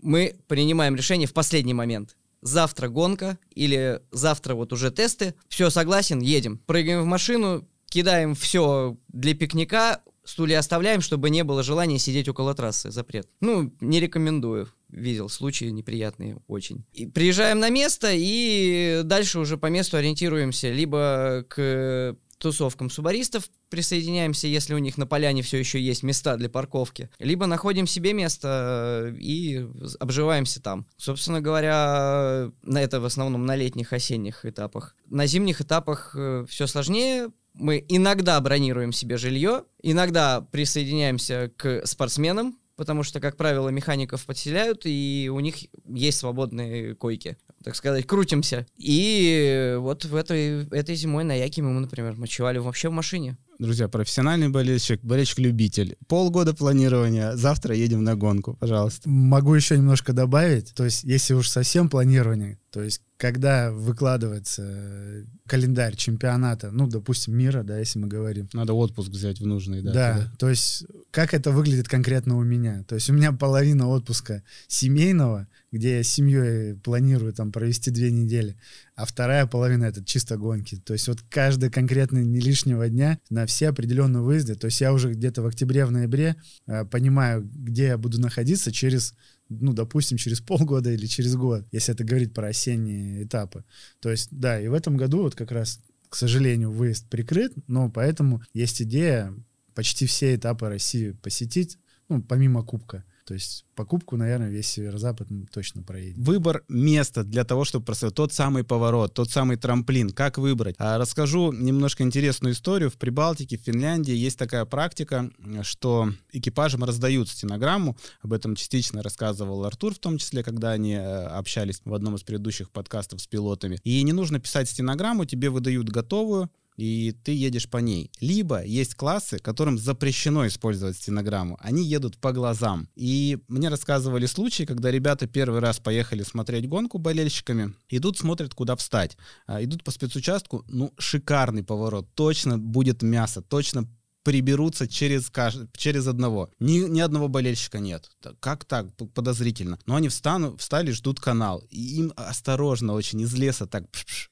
мы принимаем решение в последний момент. Завтра гонка или завтра вот уже тесты. Все, согласен, едем. Прыгаем в машину, кидаем все для пикника, стулья оставляем, чтобы не было желания сидеть около трассы. Запрет. Ну, не рекомендую видел случаи неприятные очень. И приезжаем на место и дальше уже по месту ориентируемся либо к тусовкам субаристов присоединяемся, если у них на поляне все еще есть места для парковки, либо находим себе место и обживаемся там. Собственно говоря, на это в основном на летних, осенних этапах. На зимних этапах э, все сложнее, мы иногда бронируем себе жилье, иногда присоединяемся к спортсменам, потому что, как правило, механиков подселяют, и у них есть свободные койки. Так сказать, крутимся. И вот в этой, этой зимой на Якиме мы, например, ночевали вообще в машине. Друзья, профессиональный болельщик, болельщик-любитель. Полгода планирования, завтра едем на гонку, пожалуйста. Могу еще немножко добавить. То есть, если уж совсем планирование, то есть, когда выкладывается календарь чемпионата, ну, допустим, мира, да, если мы говорим. Надо отпуск взять в нужный, да. Да, да, то есть, как это выглядит конкретно у меня? То есть, у меня половина отпуска семейного, где я с семьей планирую там провести две недели, а вторая половина это чисто гонки. То есть вот каждый конкретный не лишнего дня на все определенные выезды. То есть я уже где-то в октябре, в ноябре э, понимаю, где я буду находиться через ну, допустим, через полгода или через год, если это говорить про осенние этапы. То есть, да, и в этом году вот как раз, к сожалению, выезд прикрыт, но поэтому есть идея почти все этапы России посетить, ну, помимо Кубка. То есть покупку, наверное, весь северо-запад точно проедем. Выбор места для того, чтобы просто тот самый поворот, тот самый трамплин, как выбрать. А расскажу немножко интересную историю. В Прибалтике, в Финляндии есть такая практика, что экипажам раздают стенограмму. Об этом частично рассказывал Артур, в том числе, когда они э, общались в одном из предыдущих подкастов с пилотами. И не нужно писать стенограмму, тебе выдают готовую, и ты едешь по ней. Либо есть классы, которым запрещено использовать стенограмму. Они едут по глазам. И мне рассказывали случаи, когда ребята первый раз поехали смотреть гонку болельщиками, идут, смотрят, куда встать. А, идут по спецучастку, ну, шикарный поворот. Точно будет мясо, точно приберутся через, через одного. Ни, ни одного болельщика нет. Как так? Подозрительно. Но они встану, встали, ждут канал. И им осторожно очень из леса так,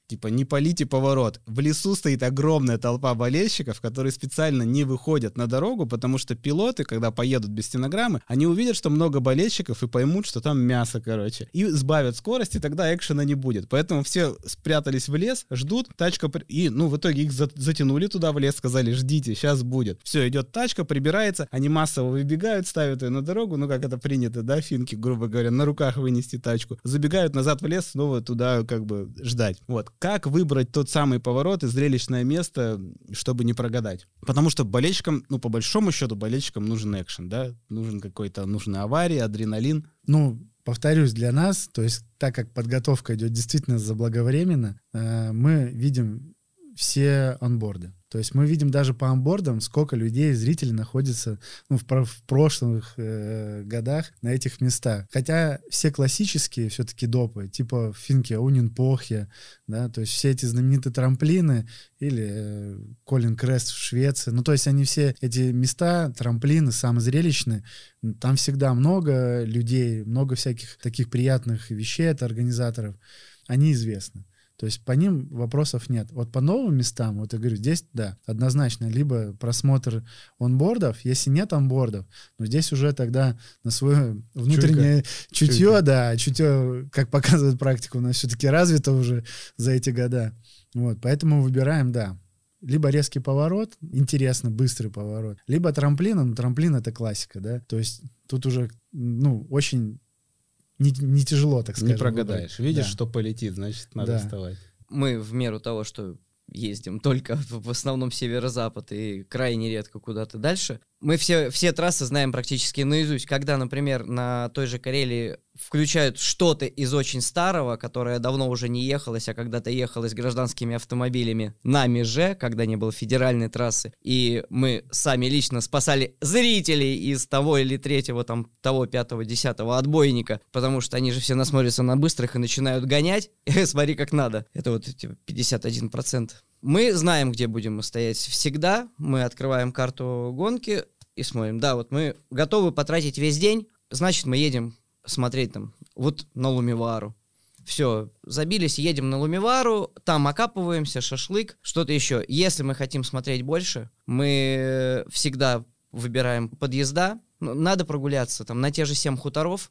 типа, не полите поворот. В лесу стоит огромная толпа болельщиков, которые специально не выходят на дорогу, потому что пилоты, когда поедут без стенограммы, они увидят, что много болельщиков и поймут, что там мясо, короче. И сбавят скорость, и тогда экшена не будет. Поэтому все спрятались в лес, ждут, тачка... И, ну, в итоге их затянули туда в лес, сказали, ждите, сейчас будет будет. Все, идет тачка, прибирается, они массово выбегают, ставят ее на дорогу, ну, как это принято, да, финки, грубо говоря, на руках вынести тачку, забегают назад в лес, снова туда как бы ждать. Вот. Как выбрать тот самый поворот и зрелищное место, чтобы не прогадать? Потому что болельщикам, ну, по большому счету, болельщикам нужен экшен, да, нужен какой-то, нужна авария, адреналин. Ну, повторюсь, для нас, то есть так как подготовка идет действительно заблаговременно, э, мы видим все онборды. То есть мы видим даже по амбордам, сколько людей, зрителей находится ну, в, в прошлых э, годах на этих местах. Хотя все классические все-таки допы, типа Финке Унинпохе, да, то есть все эти знаменитые трамплины или э, Колин Крест в Швеции, ну то есть они все эти места, трамплины, самые зрелищные, там всегда много людей, много всяких таких приятных вещей от организаторов, они известны. То есть по ним вопросов нет. Вот по новым местам, вот я говорю, здесь, да, однозначно, либо просмотр онбордов, если нет онбордов, но здесь уже тогда на свое внутреннее Чуйка. чутье, Чуйка. да, чутье, как показывает практика, у нас все-таки развито уже за эти года. Вот, поэтому выбираем, да, либо резкий поворот, интересно, быстрый поворот, либо трамплин, ну, трамплин это классика, да, то есть тут уже, ну, очень не, не тяжело, так сказать. Не прогадаешь. Выбрать. Видишь, да. что полетит, значит, надо да. вставать. Мы в меру того, что ездим только <laughs> в основном северо-запад и крайне редко куда-то дальше. Мы все, все трассы знаем практически наизусть. Когда, например, на той же Карелии включают что-то из очень старого, которое давно уже не ехалось, а когда-то ехалось гражданскими автомобилями нами же, когда не было федеральной трассы, и мы сами лично спасали зрителей из того или третьего, там, того, пятого, десятого отбойника, потому что они же все насмотрятся на быстрых и начинают гонять. <laughs> Смотри, как надо. Это вот типа, 51%. Мы знаем, где будем стоять всегда. Мы открываем карту гонки и смотрим. Да, вот мы готовы потратить весь день, значит, мы едем смотреть там вот на Лумивару. Все, забились, едем на Лумивару, там окапываемся, шашлык, что-то еще. Если мы хотим смотреть больше, мы всегда выбираем подъезда. Надо прогуляться там на те же семь хуторов,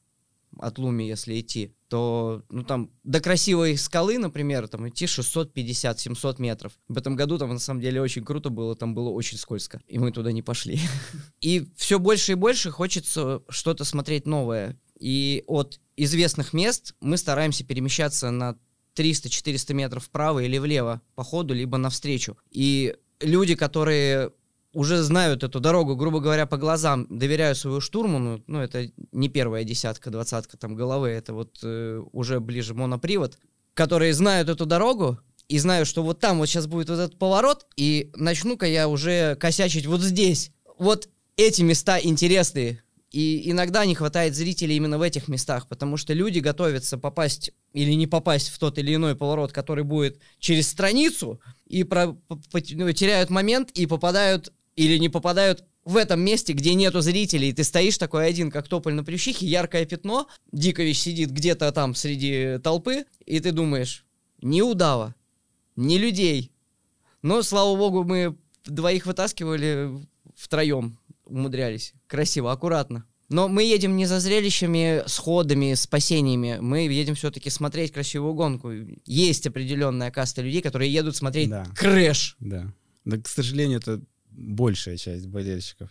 от Луми, если идти, то ну, там до красивой скалы, например, там идти 650-700 метров. В этом году там на самом деле очень круто было, там было очень скользко, и мы туда не пошли. <laughs> И все больше и больше хочется что-то смотреть новое. И от известных мест мы стараемся перемещаться на 300-400 метров вправо или влево по ходу, либо навстречу. И люди, которые уже знают эту дорогу, грубо говоря, по глазам, доверяют своему штурману, ну, это не первая десятка, двадцатка там головы, это вот э, уже ближе монопривод, которые знают эту дорогу, и знаю, что вот там вот сейчас будет вот этот поворот, и начну-ка я уже косячить вот здесь. Вот эти места интересные. И иногда не хватает зрителей именно в этих местах, потому что люди готовятся попасть или не попасть в тот или иной поворот, который будет через страницу, и про, по, теряют момент и попадают или не попадают в этом месте, где нету зрителей, ты стоишь такой один, как тополь на плющихе, яркое пятно, Дикович сидит где-то там среди толпы, и ты думаешь, ни удава, ни людей. Но, слава богу, мы двоих вытаскивали втроем, умудрялись. Красиво, аккуратно. Но мы едем не за зрелищами, сходами, спасениями. Мы едем все-таки смотреть красивую гонку. Есть определенная каста людей, которые едут смотреть да. крэш. Да. Да, к сожалению, это большая часть болельщиков,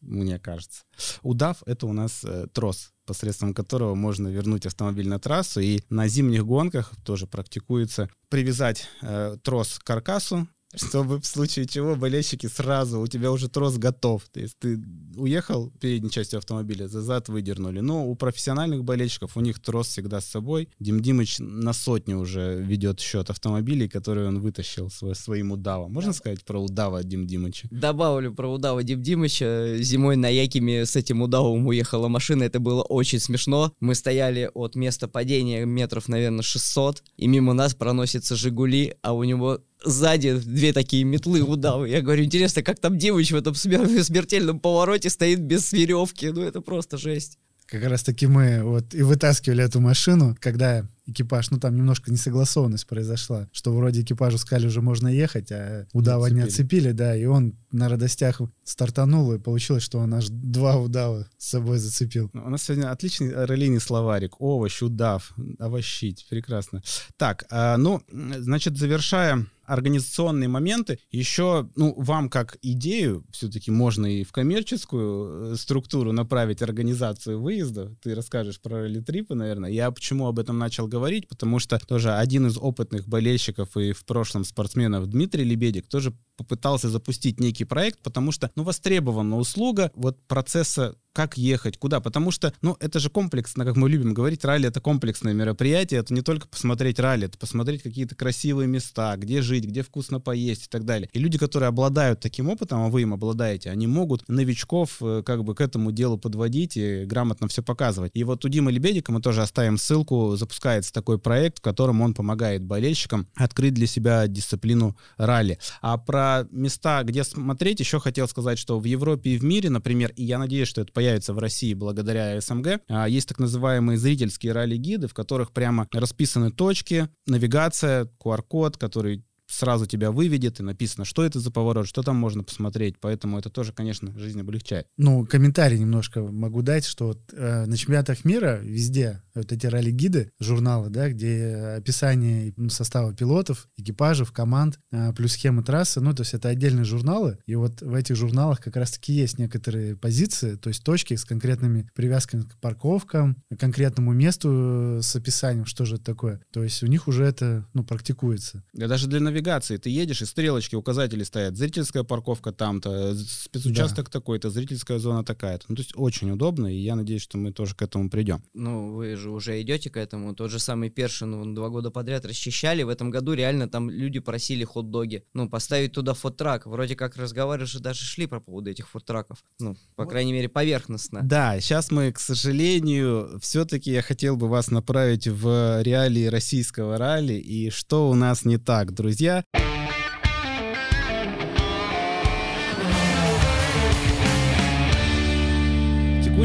мне кажется. Удав — это у нас э, трос, посредством которого можно вернуть автомобиль на трассу. И на зимних гонках тоже практикуется привязать э, трос к каркасу, <laughs> чтобы в случае чего болельщики сразу, у тебя уже трос готов. То есть ты уехал передней частью автомобиля, за зад выдернули. Но у профессиональных болельщиков у них трос всегда с собой. Дим Димыч на сотню уже ведет счет автомобилей, которые он вытащил свой, своим удавом. Можно сказать про удава Дим Димыча? Добавлю про удава Дим Димыча. Зимой на Якиме с этим удавом уехала машина. Это было очень смешно. Мы стояли от места падения метров, наверное, 600, и мимо нас проносится Жигули, а у него сзади две такие метлы удавы. Я говорю, интересно, как там девочка в этом <laughs> смертельном повороте стоит без веревки? Ну, это просто жесть. Как раз таки мы вот и вытаскивали эту машину, когда экипаж, ну там немножко несогласованность произошла, что вроде экипажу сказали, уже можно ехать, а удава не отцепили, да, и он на радостях стартанул, и получилось, что он аж два удава с собой зацепил. У нас сегодня отличный релейный словарик. Овощ, удав, овощить. Прекрасно. Так, а, ну, значит, завершая организационные моменты. Еще, ну, вам как идею, все-таки можно и в коммерческую э, структуру направить организацию выезда. Ты расскажешь про ралли-трипы, наверное. Я почему об этом начал говорить? Потому что тоже один из опытных болельщиков и в прошлом спортсменов Дмитрий Лебедик тоже попытался запустить некий проект, потому что, ну, востребована услуга вот процесса как ехать, куда, потому что, ну, это же комплексно, как мы любим говорить, ралли — это комплексное мероприятие, это не только посмотреть ралли, это посмотреть какие-то красивые места, где жить, где вкусно поесть и так далее. И люди, которые обладают таким опытом, а вы им обладаете, они могут новичков э, как бы к этому делу подводить и грамотно все показывать. И вот у Димы Лебедика мы тоже оставим ссылку, запускается такой проект, в котором он помогает болельщикам открыть для себя дисциплину ралли. А про места, где смотреть, еще хотел сказать, что в Европе и в мире, например, и я надеюсь, что это появится в России благодаря СМГ, а, есть так называемые зрительские ралли-гиды, в которых прямо расписаны точки, навигация, QR-код, который сразу тебя выведет, и написано, что это за поворот, что там можно посмотреть. Поэтому это тоже, конечно, жизнь облегчает. Ну, комментарий немножко могу дать, что вот, э, на чемпионатах мира везде вот эти ралли-гиды, журналы, да, где описание состава пилотов, экипажев, команд, э, плюс схемы трассы, ну, то есть это отдельные журналы, и вот в этих журналах как раз-таки есть некоторые позиции, то есть точки с конкретными привязками к парковкам, к конкретному месту с описанием, что же это такое. То есть у них уже это, ну, практикуется. Да даже для навигации ты едешь, и стрелочки, указатели стоят. Зрительская парковка там-то, спецучасток да. такой-то, зрительская зона такая-то. Ну, то есть очень удобно, и я надеюсь, что мы тоже к этому придем. Ну, вы же уже идете к этому. Тот же самый Першин, он два года подряд расчищали. В этом году реально там люди просили хот-доги. Ну, поставить туда фоттрак. Вроде как разговариваешь, даже шли по поводу этих фоттраков. Ну, по вот. крайней мере, поверхностно. Да, сейчас мы, к сожалению, все-таки я хотел бы вас направить в реалии российского ралли. И что у нас не так, друзья? Друзья.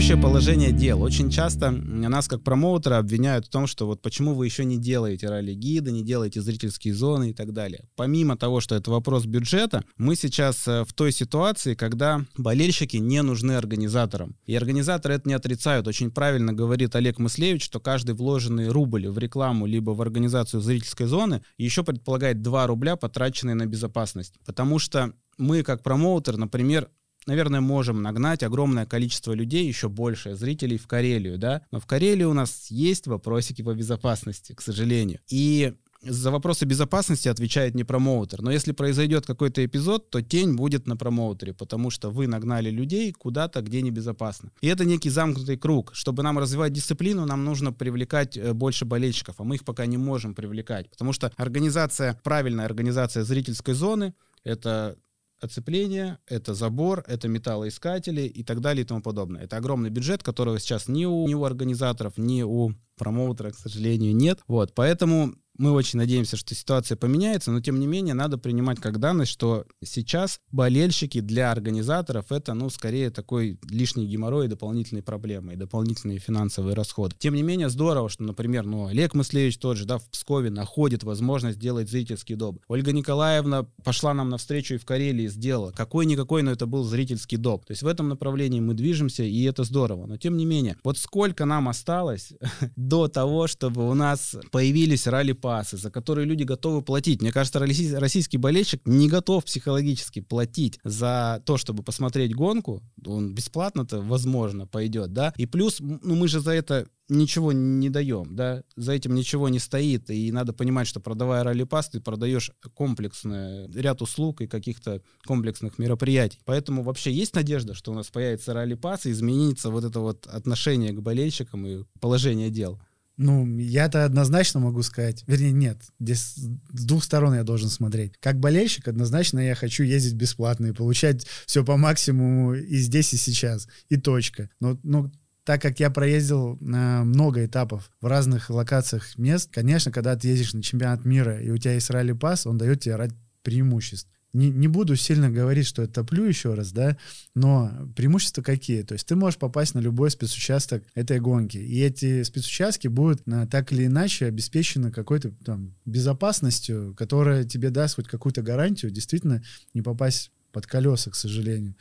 Текущее положение дел. Очень часто нас как промоутера обвиняют в том, что вот почему вы еще не делаете ралли-гиды, не делаете зрительские зоны и так далее. Помимо того, что это вопрос бюджета, мы сейчас э, в той ситуации, когда болельщики не нужны организаторам. И организаторы это не отрицают. Очень правильно говорит Олег Мыслевич, что каждый вложенный рубль в рекламу либо в организацию зрительской зоны еще предполагает 2 рубля, потраченные на безопасность. Потому что мы, как промоутер, например, наверное, можем нагнать огромное количество людей, еще больше зрителей в Карелию, да, но в Карелии у нас есть вопросики по безопасности, к сожалению. И за вопросы безопасности отвечает не промоутер. Но если произойдет какой-то эпизод, то тень будет на промоутере, потому что вы нагнали людей куда-то, где небезопасно. И это некий замкнутый круг. Чтобы нам развивать дисциплину, нам нужно привлекать э, больше болельщиков, а мы их пока не можем привлекать. Потому что организация, правильная организация зрительской зоны, это оцепление, это забор, это металлоискатели и так далее и тому подобное. Это огромный бюджет, которого сейчас ни у, ни у организаторов, ни у промоутера, к сожалению, нет. Вот, поэтому мы очень надеемся, что ситуация поменяется, но тем не менее надо принимать как данность, что сейчас болельщики для организаторов это, ну, скорее такой лишний геморрой и дополнительные проблемы, и дополнительные финансовые расходы. Тем не менее, здорово, что, например, ну, Олег Мыслевич тот же, да, в Пскове находит возможность сделать зрительский доп. Ольга Николаевна пошла нам навстречу и в Карелии сделала. Какой-никакой, но это был зрительский доп. То есть в этом направлении мы движемся, и это здорово. Но тем не менее, вот сколько нам осталось <laughs> до того, чтобы у нас появились ралли-пасы, за которые люди готовы платить. Мне кажется, российский болельщик не готов психологически платить за то, чтобы посмотреть гонку. Он бесплатно-то, возможно, пойдет, да. И плюс, ну мы же за это ничего не даем, да, за этим ничего не стоит, и надо понимать, что продавая ралли-пас, ты продаешь комплексный ряд услуг и каких-то комплексных мероприятий. Поэтому вообще есть надежда, что у нас появится ралли-пас и изменится вот это вот отношение к болельщикам и положение дел. Ну, я-то однозначно могу сказать, вернее, нет, здесь с двух сторон я должен смотреть. Как болельщик, однозначно я хочу ездить бесплатно и получать все по максимуму и здесь, и сейчас, и точка. Но, ну, так как я проездил э, много этапов в разных локациях мест, конечно, когда ты ездишь на чемпионат мира и у тебя есть ралли-пас, он дает тебе рад преимуществ. Не, не буду сильно говорить, что это топлю еще раз, да, но преимущества какие? То есть ты можешь попасть на любой спецучасток этой гонки, и эти спецучастки будут а, так или иначе обеспечены какой-то там безопасностью, которая тебе даст хоть какую-то гарантию действительно не попасть под колеса, к сожалению,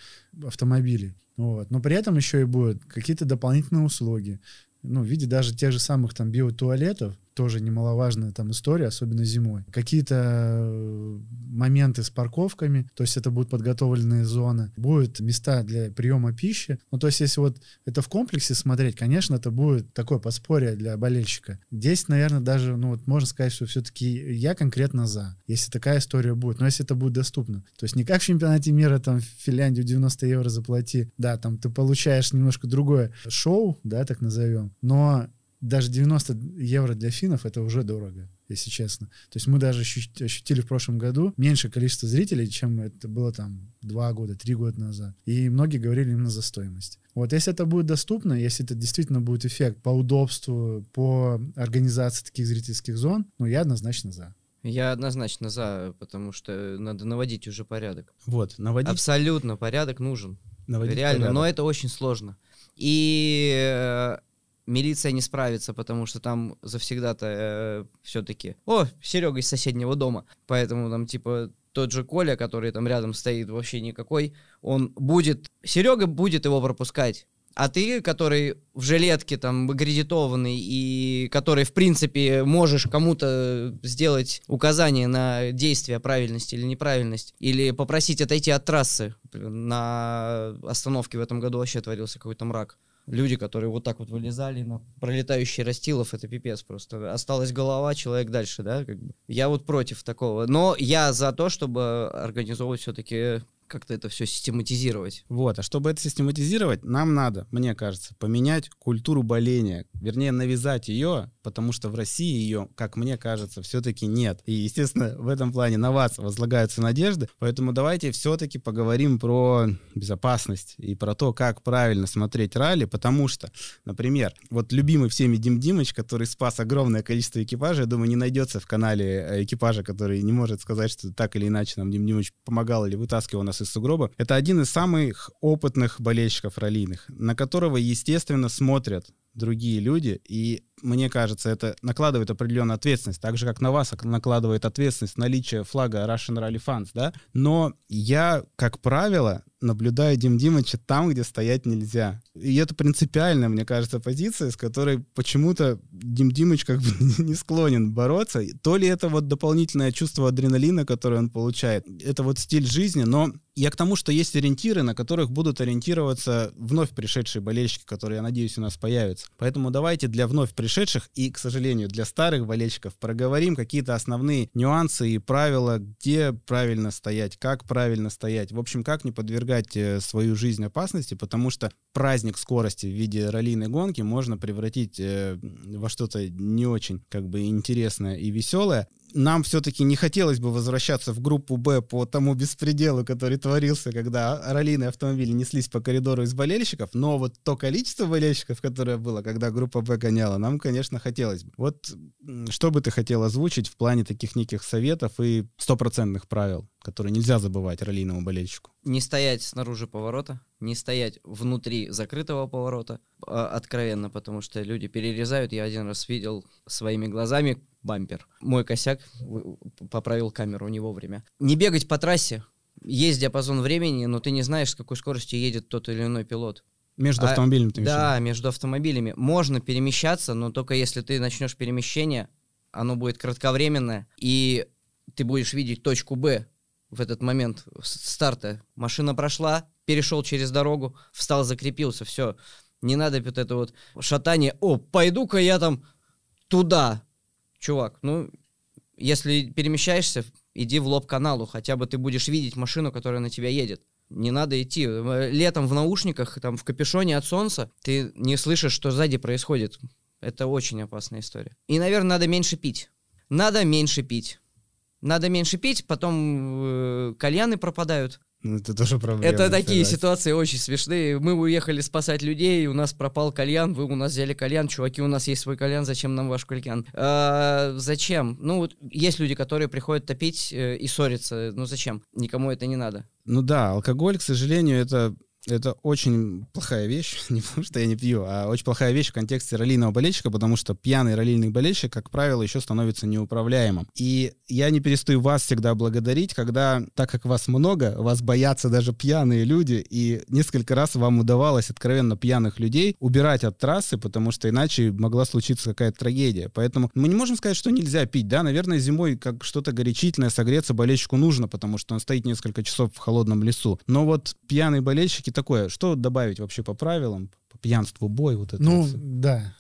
автомобилей. Вот. Но при этом еще и будут какие-то дополнительные услуги, ну, в виде даже тех же самых там биотуалетов, тоже немаловажная там история, особенно зимой. Какие-то э, моменты с парковками, то есть это будут подготовленные зоны, будут места для приема пищи. Ну, то есть если вот это в комплексе смотреть, конечно, это будет такое подспорье для болельщика. Здесь, наверное, даже, ну, вот можно сказать, что все-таки я конкретно за, если такая история будет, но если это будет доступно. То есть не как в чемпионате мира, там, в Финляндию 90 евро заплати, да, там ты получаешь немножко другое шоу, да, так назовем, но даже 90 евро для финнов это уже дорого, если честно. То есть мы даже ощутили в прошлом году меньшее количество зрителей, чем это было там два года, три года назад. И многие говорили именно за стоимость. Вот если это будет доступно, если это действительно будет эффект по удобству, по организации таких зрительских зон, ну я однозначно за. Я однозначно за, потому что надо наводить уже порядок. Вот, наводить. Абсолютно порядок нужен. Наводить Реально, порядок. но это очень сложно. И э, милиция не справится, потому что там завсегда-то э, все-таки... О, Серега из соседнего дома. Поэтому там типа тот же Коля, который там рядом стоит, вообще никакой, он будет... Серега будет его пропускать. А ты, который в жилетке там аккредитованный и который, в принципе, можешь кому-то сделать указание на действие, правильность или неправильность, или попросить отойти от трассы. На остановке в этом году вообще творился какой-то мрак. Люди, которые вот так вот вылезали на пролетающий растилов, это пипец просто. Осталась голова, человек дальше, да? Как бы. Я вот против такого. Но я за то, чтобы организовывать все-таки как-то это все систематизировать. Вот, а чтобы это систематизировать, нам надо, мне кажется, поменять культуру боления, вернее, навязать ее, потому что в России ее, как мне кажется, все-таки нет. И, естественно, в этом плане на вас возлагаются надежды, поэтому давайте все-таки поговорим про безопасность и про то, как правильно смотреть ралли, потому что, например, вот любимый всеми Дим Димыч, который спас огромное количество экипажей, я думаю, не найдется в канале э, экипажа, который не может сказать, что так или иначе нам Дим Димыч помогал или вытаскивал нас из сугроба. Это один из самых опытных болельщиков раллийных, на которого, естественно, смотрят другие люди, и мне кажется, это накладывает определенную ответственность, так же, как на вас накладывает ответственность наличие флага Russian Rally Funds, да, но я, как правило, наблюдаю Дим Димыча там, где стоять нельзя. И это принципиальная, мне кажется, позиция, с которой почему-то Дим Димыч как бы <laughs> не склонен бороться. То ли это вот дополнительное чувство адреналина, которое он получает, это вот стиль жизни, но я к тому, что есть ориентиры, на которых будут ориентироваться вновь пришедшие болельщики, которые, я надеюсь, у нас появятся. Поэтому давайте для вновь пришедших и, к сожалению, для старых болельщиков проговорим какие-то основные нюансы и правила, где правильно стоять, как правильно стоять. В общем, как не подвергать свою жизнь опасности, потому что праздник скорости в виде раллийной гонки можно превратить во что-то не очень как бы интересное и веселое нам все-таки не хотелось бы возвращаться в группу Б по тому беспределу, который творился, когда раллийные автомобили неслись по коридору из болельщиков, но вот то количество болельщиков, которое было, когда группа Б гоняла, нам, конечно, хотелось бы. Вот что бы ты хотел озвучить в плане таких неких советов и стопроцентных правил, которые нельзя забывать раллийному болельщику? Не стоять снаружи поворота, не стоять внутри закрытого поворота, откровенно, потому что люди перерезают. Я один раз видел своими глазами бампер. Мой косяк поправил камеру не вовремя. Не бегать по трассе. Есть диапазон времени, но ты не знаешь, с какой скоростью едет тот или иной пилот. Между а, автомобилями ты Да, между автомобилями. Можно перемещаться, но только если ты начнешь перемещение, оно будет кратковременное, и ты будешь видеть точку Б в этот момент старта. Машина прошла, перешел через дорогу, встал, закрепился, все. Не надо вот это вот шатание. О, пойду-ка я там туда. Чувак, ну, если перемещаешься, иди в лоб каналу, хотя бы ты будешь видеть машину, которая на тебя едет. Не надо идти. Летом в наушниках, там, в капюшоне от солнца, ты не слышишь, что сзади происходит. Это очень опасная история. И, наверное, надо меньше пить. Надо меньше пить. Надо меньше пить, потом э, кальяны пропадают. Ну, это тоже проблема. Это такие ситуации очень смешные. Мы уехали спасать людей, у нас пропал кальян, вы у нас взяли кальян, чуваки, у нас есть свой кальян, зачем нам ваш кальян? А, зачем? Ну, вот есть люди, которые приходят топить э, и ссориться. Ну, зачем? Никому это не надо. Ну да, алкоголь, к сожалению, это Это очень плохая вещь, <laughs> не потому что я не пью, а очень плохая вещь в контексте раллийного болельщика, потому что пьяный раллийный болельщик, как правило, еще становится неуправляемым. И я не перестаю вас всегда благодарить, когда, так как вас много, вас боятся даже пьяные люди, и несколько раз вам удавалось откровенно пьяных людей убирать от трассы, потому что иначе могла случиться какая-то трагедия. Поэтому мы не можем сказать, что нельзя пить, да, наверное, зимой как что-то горячительное согреться болельщику нужно, потому что он стоит несколько часов в холодном лесу. Но вот пьяные болельщики все-таки такое, что добавить вообще по правилам, по пьянству, бой, вот это? Ну, вот да,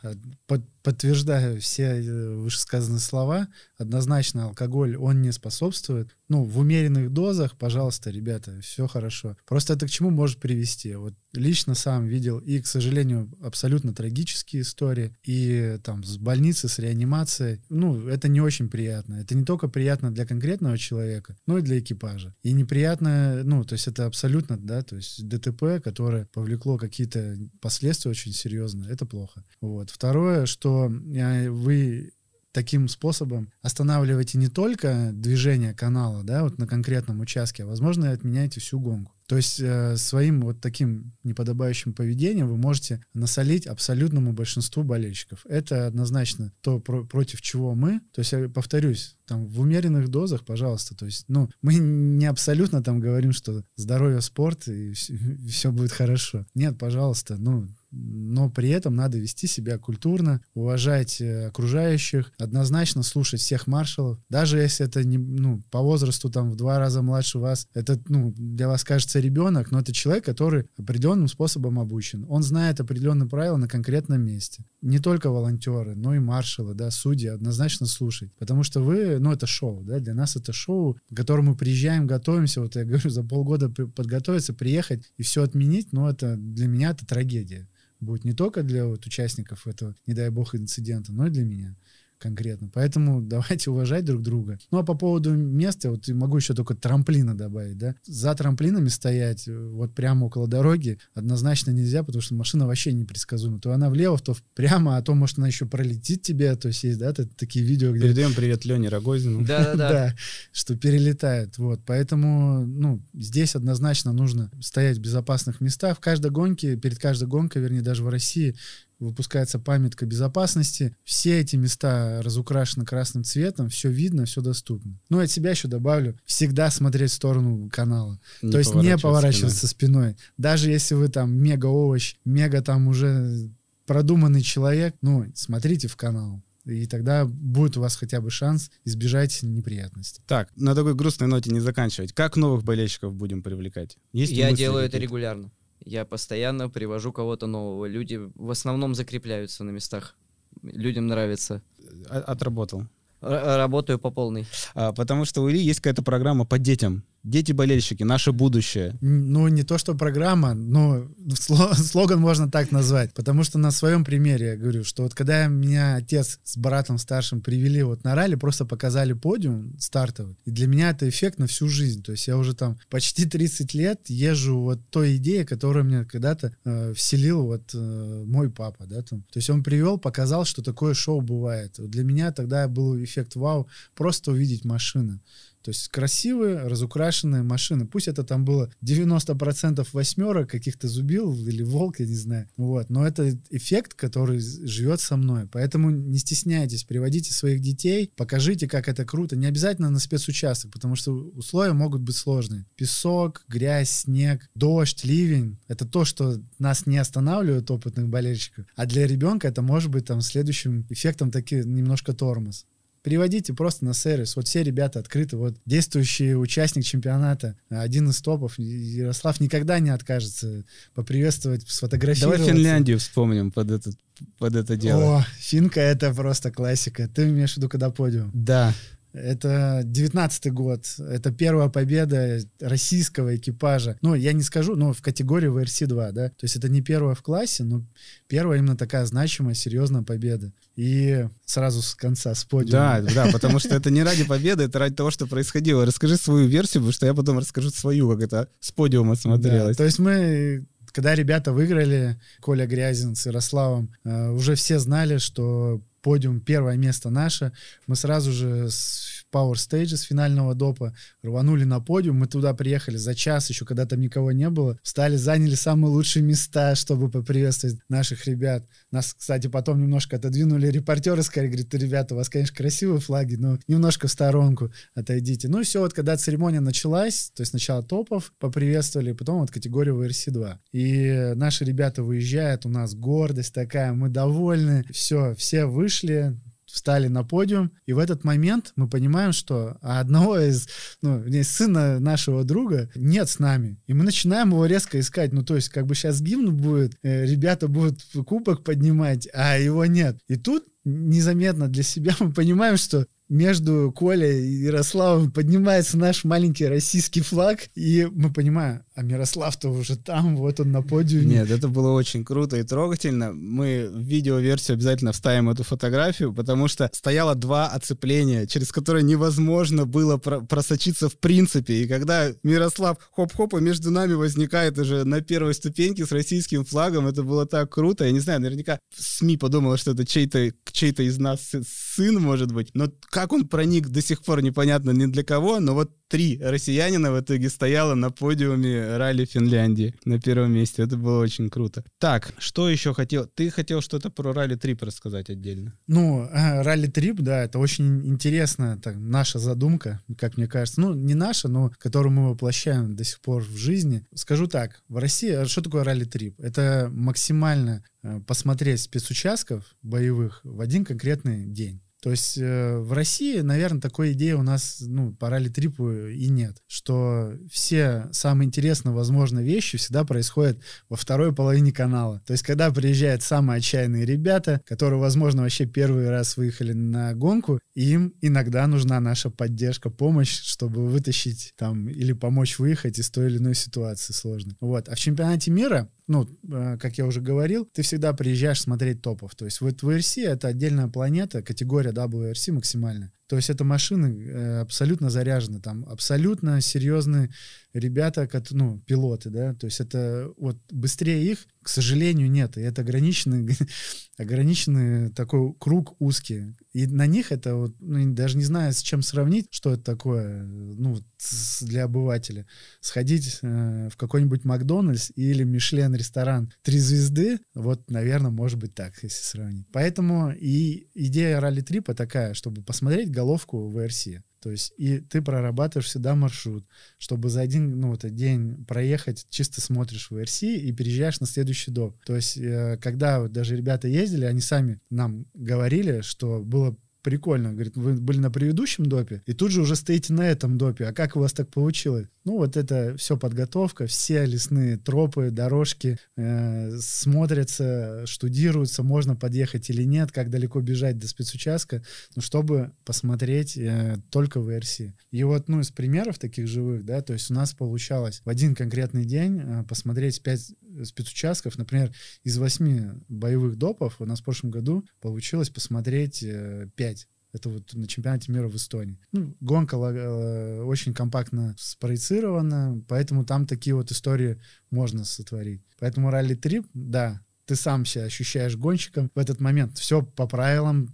под, подтверждаю все э, вышесказанные слова. Однозначно алкоголь, он не способствует. Ну, в умеренных дозах, пожалуйста, ребята, все хорошо. Просто это к чему может привести? Вот лично сам видел и, к сожалению, абсолютно трагические истории, и там с больницы, с реанимацией. Ну, это не очень приятно. Это не только приятно для конкретного человека, но и для экипажа. И неприятно, ну, то есть это абсолютно, да, то есть ДТП, которое повлекло какие-то последствия очень серьезные, это плохо. Вот. Второе, что э, вы таким способом останавливаете не только движение канала, да, вот на конкретном участке, а, возможно, отменяете всю гонку. То есть э, своим вот таким неподобающим поведением вы можете насолить абсолютному большинству болельщиков. Это однозначно то, про против чего мы. То есть я повторюсь, там в умеренных дозах, пожалуйста. То есть, ну, мы не абсолютно там говорим, что здоровье спорт и все, и все будет хорошо. Нет, пожалуйста, ну, но при этом надо вести себя культурно, уважать э, окружающих, однозначно слушать всех маршалов, даже если это не, ну, по возрасту там в два раза младше вас, это, ну, для вас кажется ребенок, но это человек, который определенным способом обучен. Он знает определенные правила на конкретном месте. Не только волонтеры, но и маршалы, да, судьи однозначно слушать, потому что вы, ну, это шоу, да, для нас это шоу, к которому мы приезжаем, готовимся, вот я говорю, за полгода подготовиться, приехать и все отменить, но это для меня это трагедия будет не только для вот участников этого, не дай бог, инцидента, но и для меня конкретно. Поэтому <laughs> давайте уважать друг друга. Ну а по поводу места, вот могу еще только трамплина добавить, да. За трамплинами стоять э, вот прямо около дороги однозначно нельзя, потому что машина вообще непредсказуема. То она влево, то прямо, а то, может, она еще пролетит тебе, то есть есть, да, такие видео, где... Передаем привет Лене Рогозину. Да-да-да. <laughs> что перелетает, вот. Поэтому, ну, здесь однозначно нужно стоять в безопасных местах. В каждой гонке, перед каждой гонкой, вернее, даже в России, выпускается памятка безопасности. Все эти места разукрашены красным цветом, все видно, все доступно. Ну, от себя еще добавлю, всегда смотреть в сторону канала. Не То есть не поворачиваться спиной. спиной. Даже если вы там мега-овощ, мега там уже продуманный человек, ну, смотрите в канал. И тогда будет у вас хотя бы шанс избежать неприятностей. Так, на такой грустной ноте не заканчивать. Как новых болельщиков будем привлекать? Есть Я делаю это регулярно. Я постоянно привожу кого-то нового. Люди в основном закрепляются на местах. Людям нравится. Отработал. Р- работаю по полной. А, потому что у Ильи есть какая-то программа по детям. Дети-болельщики, наше будущее. Ну, не то, что программа, но <laughs> слоган можно так назвать. Потому что на своем примере я говорю, что вот когда меня отец с братом старшим привели вот на ралли, просто показали подиум стартовый. И для меня это эффект на всю жизнь. То есть я уже там почти 30 лет езжу вот той идеей, которую мне когда-то э, вселил вот э, мой папа, да, там. То есть он привел, показал, что такое шоу бывает. Вот для меня тогда был эффект вау, просто увидеть машину. То есть красивые, разукрашенные машины. Пусть это там было 90% восьмерок, каких-то зубил или волк, я не знаю. Вот. Но это эффект, который живет со мной. Поэтому не стесняйтесь, приводите своих детей, покажите, как это круто. Не обязательно на спецучасток, потому что условия могут быть сложные. Песок, грязь, снег, дождь, ливень. Это то, что нас не останавливает, опытных болельщиков. А для ребенка это может быть там следующим эффектом таки немножко тормоз. Приводите просто на сервис. Вот все ребята открыты. Вот действующий участник чемпионата, один из топов, Ярослав никогда не откажется поприветствовать, сфотографировать. Давай Финляндию вспомним под, этот, под это дело. О, финка — это просто классика. Ты имеешь в виду, когда подиум? Да. Это девятнадцатый год. Это первая победа российского экипажа. Ну, я не скажу, но в категории ВРС-2, да. То есть это не первая в классе, но первая именно такая значимая, серьезная победа. И сразу с конца, с подиума. Да, да, потому что это не ради победы, это ради того, что происходило. Расскажи свою версию, потому что я потом расскажу свою, как это с подиума смотрелось. Да, то есть мы когда ребята выиграли, Коля Грязин с Ярославом, э, уже все знали, что подиум, первое место наше. Мы сразу же с Power Stage с финального допа, рванули на подиум, мы туда приехали за час, еще когда там никого не было, встали, заняли самые лучшие места, чтобы поприветствовать наших ребят. Нас, кстати, потом немножко отодвинули репортеры, сказали, говорит, ребята, у вас, конечно, красивые флаги, но немножко в сторонку отойдите. Ну и все, вот когда церемония началась, то есть сначала топов поприветствовали, потом вот категорию VRC-2. И наши ребята выезжают, у нас гордость такая, мы довольны, все, все вышли, встали на подиум, и в этот момент мы понимаем, что одного из, ну, сына нашего друга нет с нами. И мы начинаем его резко искать. Ну, то есть, как бы сейчас гимн будет, э, ребята будут кубок поднимать, а его нет. И тут незаметно для себя мы понимаем, что между Колей и Ярославом поднимается наш маленький российский флаг, и мы понимаем, а Мирослав-то уже там, вот он на подиуме. Нет, это было очень круто и трогательно. Мы в видеоверсию обязательно вставим эту фотографию, потому что стояло два оцепления, через которые невозможно было про просочиться в принципе. И когда Мирослав хоп-хоп, и между нами возникает уже на первой ступеньке с российским флагом, это было так круто. Я не знаю, наверняка СМИ подумала, что это чей-то чей из нас сын, может быть. Но как он проник, до сих пор непонятно ни для кого, но вот три россиянина в итоге стояло на подиуме ралли Финляндии на первом месте. Это было очень круто. Так, что еще хотел? Ты хотел что-то про ралли Трип рассказать отдельно? Ну, э, ралли Трип, да, это очень интересная так, наша задумка, как мне кажется. Ну, не наша, но которую мы воплощаем до сих пор в жизни. Скажу так, в России, а что такое ралли Трип? Это максимально э, посмотреть спецучастков боевых в один конкретный день. То есть э, в России, наверное, такой идеи у нас, ну, по ралли-трипу и нет, что все самые интересные, возможно, вещи всегда происходят во второй половине канала. То есть когда приезжают самые отчаянные ребята, которые, возможно, вообще первый раз выехали на гонку, им иногда нужна наша поддержка, помощь, чтобы вытащить там или помочь выехать из той или иной ситуации сложной. Вот. А в чемпионате мира ну, э, как я уже говорил, ты всегда приезжаешь смотреть топов. То есть вот VRC — это отдельная планета, категория WRC максимальная. То есть это машины э, абсолютно заряжены, там абсолютно серьезные ребята, как, ну, пилоты, да, то есть это вот быстрее их, к сожалению, нет, и это ограниченный, <laughs> ограниченный такой круг узкий, и на них это вот, ну, даже не знаю, с чем сравнить, что это такое, ну, для обывателя. Сходить э, в какой-нибудь Макдональдс или Мишлен ресторан три звезды, вот, наверное, может быть так, если сравнить. Поэтому и идея ралли-трипа такая, чтобы посмотреть головку в VRC. То есть и ты прорабатываешь всегда маршрут, чтобы за один ну, вот, день проехать, чисто смотришь в VRC и переезжаешь на следующий доп. То есть э, когда вот даже ребята ездили, они сами нам говорили, что было прикольно. Говорит, вы были на предыдущем допе, и тут же уже стоите на этом допе. А как у вас так получилось? Ну, вот это все подготовка, все лесные тропы, дорожки э, смотрятся, штудируются, можно подъехать или нет, как далеко бежать до спецучастка, ну, чтобы посмотреть э, только в РС. И вот, ну, из примеров таких живых, да, то есть у нас получалось в один конкретный день э, посмотреть пять спецучастков, например, из восьми боевых допов у нас в прошлом году получилось посмотреть э, это вот на чемпионате мира в Эстонии. Ну, гонка э, очень компактно спроецирована, поэтому там такие вот истории можно сотворить. Поэтому ралли-трип, да, ты сам себя ощущаешь гонщиком в этот момент. Все по правилам,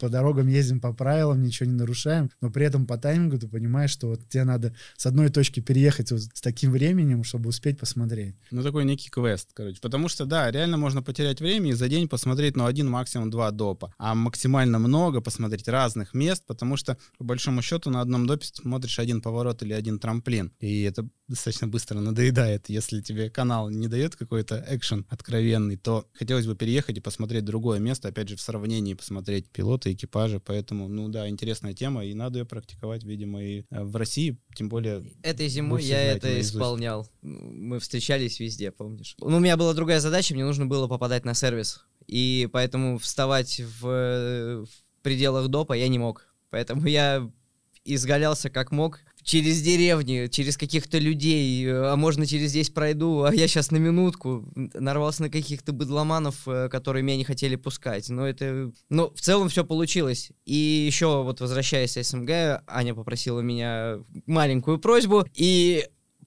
по дорогам ездим по правилам, ничего не нарушаем, но при этом по таймингу ты понимаешь, что вот тебе надо с одной точки переехать вот с таким временем, чтобы успеть посмотреть. Ну, такой некий квест, короче. Потому что, да, реально можно потерять время и за день посмотреть, ну, один, максимум два допа. А максимально много посмотреть разных мест, потому что, по большому счету, на одном допе смотришь один поворот или один трамплин. И это достаточно быстро надоедает. Если тебе канал не дает какой-то экшен откровенный, то хотелось бы переехать и посмотреть другое место, опять же, в сравнении посмотреть пилоты, экипажи, поэтому, ну да, интересная тема, и надо ее практиковать, видимо, и э, в России, тем более... Этой зимой я это исполнял. Мы встречались везде, помнишь? Ну, у меня была другая задача, мне нужно было попадать на сервис, и поэтому вставать в, в пределах допа я не мог. Поэтому я изгалялся как мог, через деревни, через каких-то людей, а можно через здесь пройду, а я сейчас на минутку нарвался на каких-то быдломанов, э, которые меня не хотели пускать. Но это... Но в целом все получилось. И еще вот возвращаясь с СМГ, Аня попросила меня маленькую просьбу, и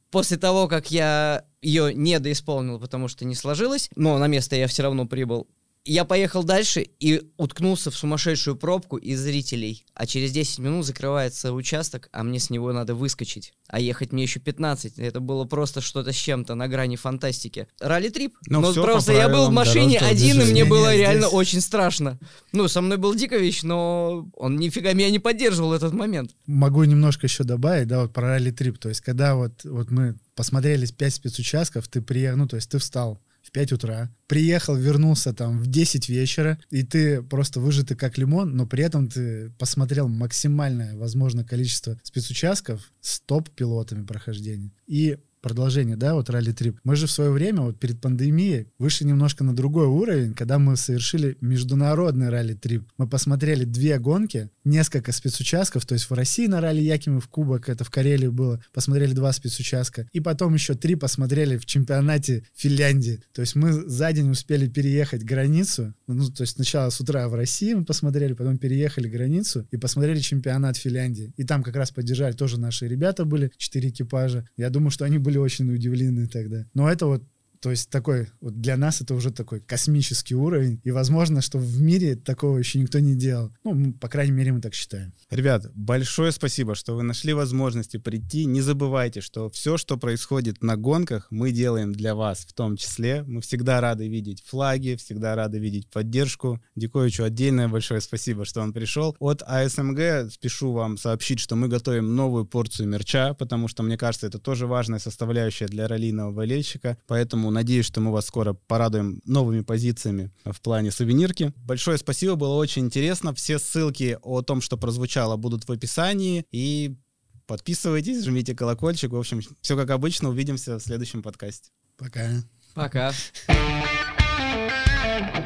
после того, как я ее недоисполнил, потому что не сложилось, но на место я все равно прибыл, Я поехал дальше и уткнулся в сумасшедшую пробку из зрителей. А через 10 минут закрывается участок, а мне с него надо выскочить. А ехать мне еще 15. Это было просто что-то с чем-то на грани фантастики. Ралли-трип. Ну, но всё просто я был в машине один, и мне было здесь. реально очень страшно. Ну, со мной был Дикович, но он нифига меня не поддерживал этот момент. Могу немножко еще добавить, да, вот про ралли-трип. То есть, когда вот, вот мы посмотрели 5 спецучастков, ты приехал, ну, то есть ты встал 5 утра, приехал, вернулся там в 10 вечера, и ты просто выжатый как лимон, но при этом ты посмотрел максимальное возможное количество спецучастков с топ-пилотами прохождения. И продолжение, да, вот ралли-трип. Мы же в свое время, вот перед пандемией, вышли немножко на другой уровень, когда мы совершили международный ралли-трип. Мы посмотрели две гонки, несколько спецучастков, то есть в России на ралли Якимов Кубок, это в Карелии было, посмотрели два спецучастка, и потом еще три посмотрели в чемпионате Финляндии. То есть мы за день успели переехать границу, ну, то есть сначала с утра в России мы посмотрели, потом переехали границу и посмотрели чемпионат Финляндии. И там как раз поддержали тоже наши ребята были, четыре экипажа. Я думаю, что они были очень удивлены тогда. Но это вот то есть такой, вот для нас это уже такой космический уровень, и возможно, что в мире такого еще никто не делал. Ну, мы, по крайней мере, мы так считаем. Ребят, большое спасибо, что вы нашли возможности прийти. Не забывайте, что все, что происходит на гонках, мы делаем для вас в том числе. Мы всегда рады видеть флаги, всегда рады видеть поддержку. Диковичу отдельное большое спасибо, что он пришел. От АСМГ спешу вам сообщить, что мы готовим новую порцию мерча, потому что, мне кажется, это тоже важная составляющая для раллийного болельщика. Поэтому надеюсь, что мы вас скоро порадуем новыми позициями в плане сувенирки. Большое спасибо, было очень интересно. Все ссылки о том, что прозвучало, будут в описании. И подписывайтесь, жмите колокольчик. В общем, все как обычно. Увидимся в следующем подкасте. Пока. Пока. <laughs>